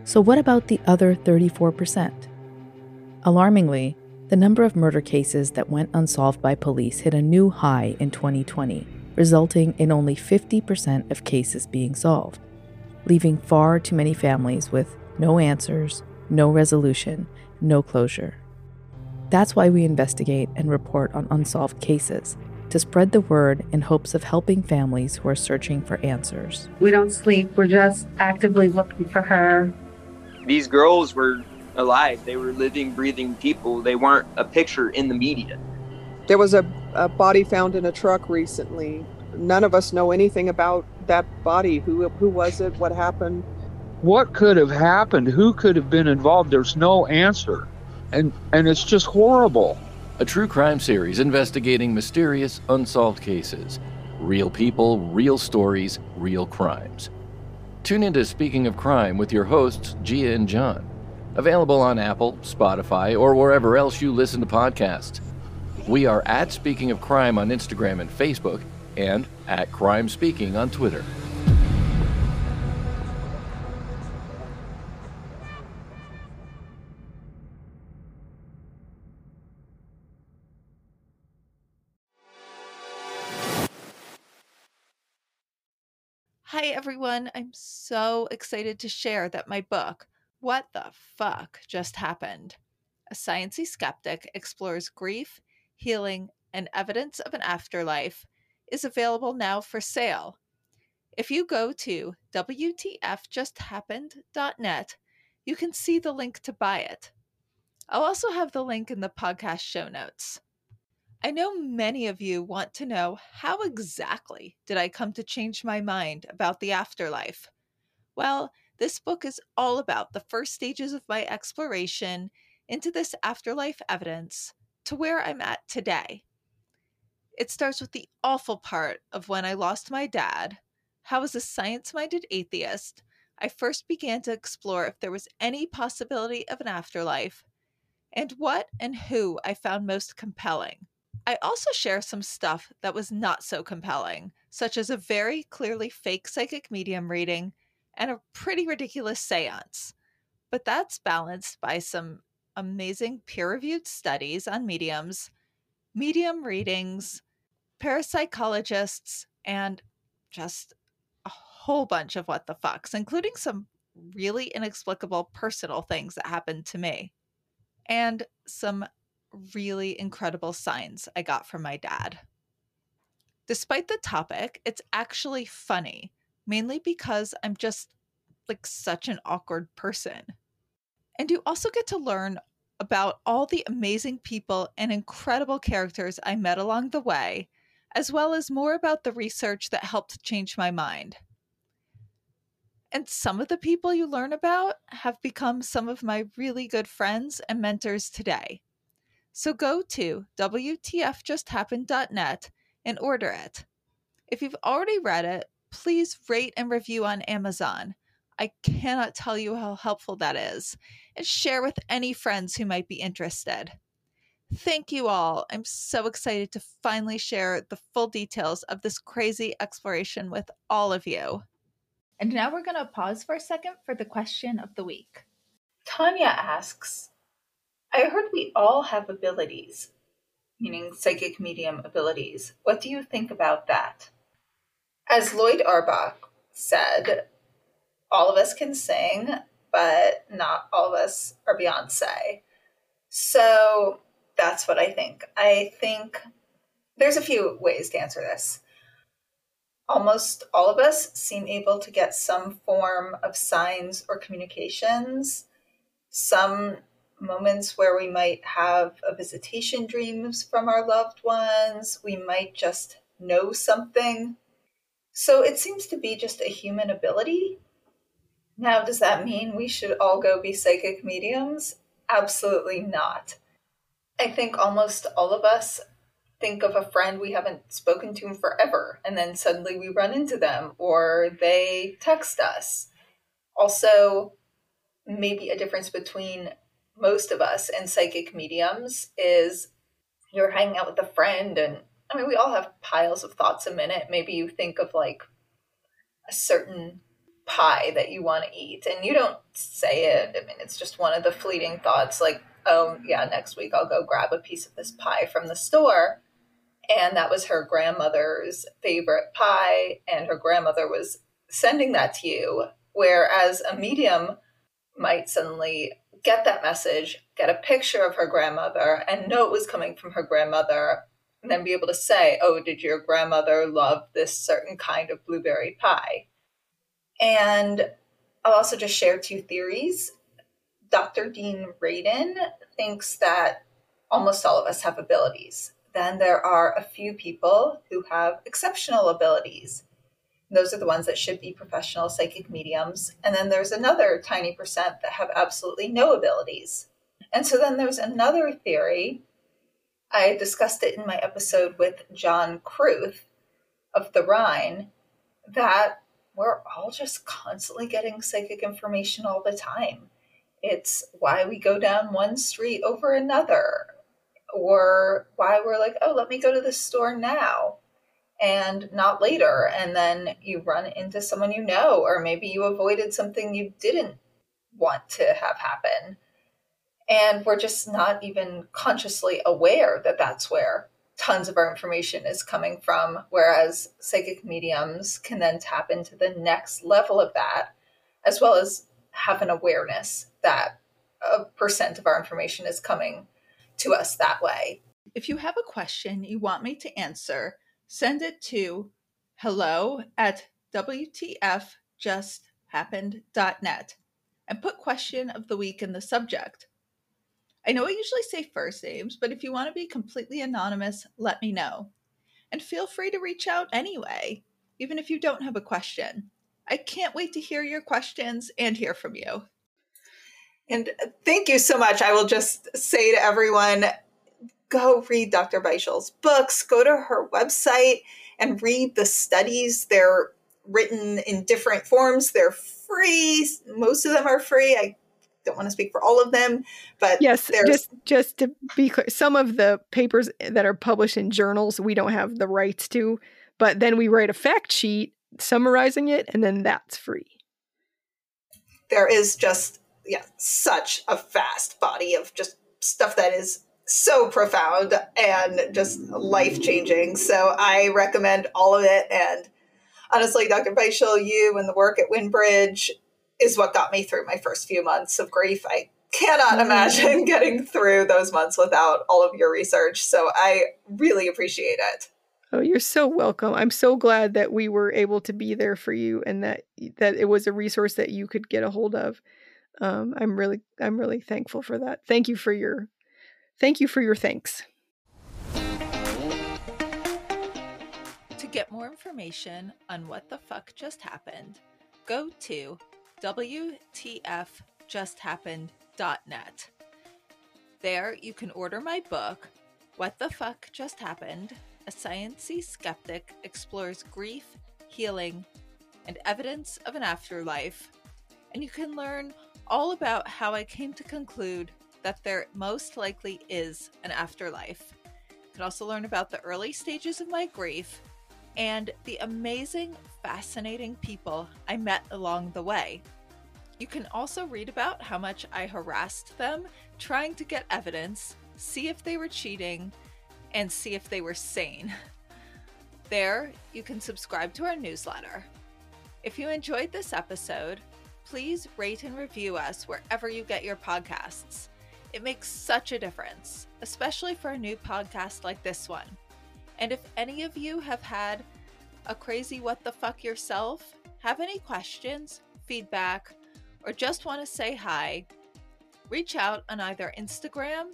So, what about the other 34%? Alarmingly, the number of murder cases that went unsolved by police hit a new high in 2020, resulting in only 50% of cases being solved, leaving far too many families with no answers, no resolution, no closure. That's why we investigate and report on unsolved cases, to spread the word in hopes of helping families who are searching for answers. We don't sleep, we're just actively looking for her. These girls were alive, they were living, breathing people, they weren't a picture in the media. There was a, a body found in a truck recently. None of us know anything about that body. Who, who was it? What happened? What could have happened? Who could have been involved? There's no answer. And, and it's just horrible a true crime series investigating mysterious, unsolved cases. Real people, real stories, real crimes. Tune into Speaking of Crime with your hosts, Gia and John. Available on Apple, Spotify, or wherever else you listen to podcasts. We are at Speaking of Crime on Instagram and Facebook, and at Crime Speaking on Twitter. Hi, everyone. I'm so excited to share that my book, What the Fuck Just Happened? A Sciencey Skeptic Explores Grief, Healing, and Evidence of an Afterlife, is available now for sale. If you go to WTFJustHappened.net, you can see the link to buy it. I'll also have the link in the podcast show notes. I know many of you want to know how exactly did I come to change my mind about the afterlife? Well, this book is all about the first stages of my exploration into this afterlife evidence to where I'm at today. It starts with the awful part of when I lost my dad, how, as a science minded atheist, I first began to explore if there was any possibility of an afterlife, and what and who I found most compelling. I also share some stuff that was not so compelling, such as a very clearly fake psychic medium reading and a pretty ridiculous seance. But that's balanced by some amazing peer reviewed studies on mediums, medium readings, parapsychologists, and just a whole bunch of what the fucks, including some really inexplicable personal things that happened to me. And some really incredible signs I got from my dad. Despite the topic, it's actually funny, mainly because I'm just like such an awkward person. And you also get to learn about all the amazing people and incredible characters I met along the way, as well as more about the research that helped change my mind. And some of the people you learn about have become some of my really good friends and mentors today. So go to WTFJustHappened.net and order it. If you've already read it, please rate and review on Amazon. I cannot tell you how helpful that is. And share with any friends who might be interested. Thank you all. I'm so excited to finally share the full details of this crazy exploration with all of you. And now we're going to pause for a second for the question of the week. Tanya asks I heard we all have abilities, meaning psychic medium abilities. What do you think about that? As Lloyd Auerbach said, all of us can sing, but not all of us are Beyonce. So that's what I think. I think there's a few ways to answer this. Almost all of us seem able to get some form of signs or communications. Some moments where we might have a visitation dreams from our loved ones. We might just know something. So it seems to be just a human ability. Now, does that mean we should all go be psychic mediums? Absolutely not. I think almost all of us think of a friend we haven't spoken to in forever, and then suddenly we run into them or they text us. Also, maybe a difference between most of us and psychic mediums is you're hanging out with a friend and I mean we all have piles of thoughts a minute. Maybe you think of like a certain pie that you want to eat and you don't say it. I mean it's just one of the fleeting thoughts like, oh yeah, next week I'll go grab a piece of this pie from the store. And that was her grandmother's favorite pie and her grandmother was sending that to you. Whereas a medium might suddenly get that message, get a picture of her grandmother, and know it was coming from her grandmother, and then be able to say, oh, did your grandmother love this certain kind of blueberry pie? And I'll also just share two theories. Dr. Dean Radin thinks that almost all of us have abilities. Then there are a few people who have exceptional abilities. Those are the ones that should be professional psychic mediums. And then there's another tiny percent that have absolutely no abilities. And so then there's another theory. I discussed it in my episode with John Kruth of the Rhine that we're all just constantly getting psychic information all the time. It's why we go down one street over another, or why we're like, oh, let me go to the store now and not later. And then you run into someone you know, or maybe you avoided something you didn't want to have happen. And we're just not even consciously aware that that's where tons of our information is coming from. Whereas psychic mediums can then tap into the next level of that, as well as have an awareness that a percent of our information is coming to us that way. If you have a question you want me to answer, send it to hello at WTFJustHappened.net and put question of the week in the subject. I know I usually say first names, but if you want to be completely anonymous, let me know. And feel free to reach out anyway, even if you don't have a question. I can't wait to hear your questions and hear from you. And thank you so much. I will just say to everyone go read Dr. Beischel's books, go to her website and read the studies. They're written in different forms, they're free. Most of them are free. I don't want to speak for all of them, but yes, just just to be clear, some of the papers that are published in journals we don't have the rights to, but then we write a fact sheet summarizing it, and then that's free. There is just yeah, such a vast body of just stuff that is so profound and just life changing. So I recommend all of it. And honestly, Dr. Beischel, you and the work at Windbridge is what got me through my first few months of grief. I cannot mm. imagine getting through those months without all of your research. So I really appreciate it. Oh, you're so welcome. I'm so glad that we were able to be there for you and that that it was a resource that you could get a hold of um, I'm really I'm really thankful for that. Thank you for your thank you for your thanks. To get more information on what the fuck just happened, go to WTFJustHappened.net. There you can order my book, What the Fuck Just Happened? A Sciency Skeptic Explores Grief, Healing, and Evidence of an Afterlife. And you can learn all about how I came to conclude that there most likely is an afterlife. You can also learn about the early stages of my grief and the amazing, fascinating people I met along the way. You can also read about how much I harassed them trying to get evidence, see if they were cheating, and see if they were sane. There, you can subscribe to our newsletter. If you enjoyed this episode, please rate and review us wherever you get your podcasts. It makes such a difference, especially for a new podcast like this one. And if any of you have had a crazy what the fuck yourself, have any questions, feedback, or just want to say hi, reach out on either Instagram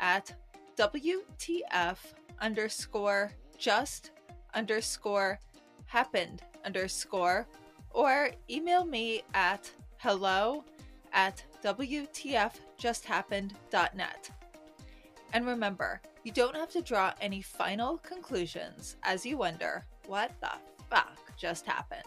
at WTF underscore just underscore happened underscore or email me at hello at WTFJustHappened.net. And remember, you don't have to draw any final conclusions as you wonder what the fuck just happened.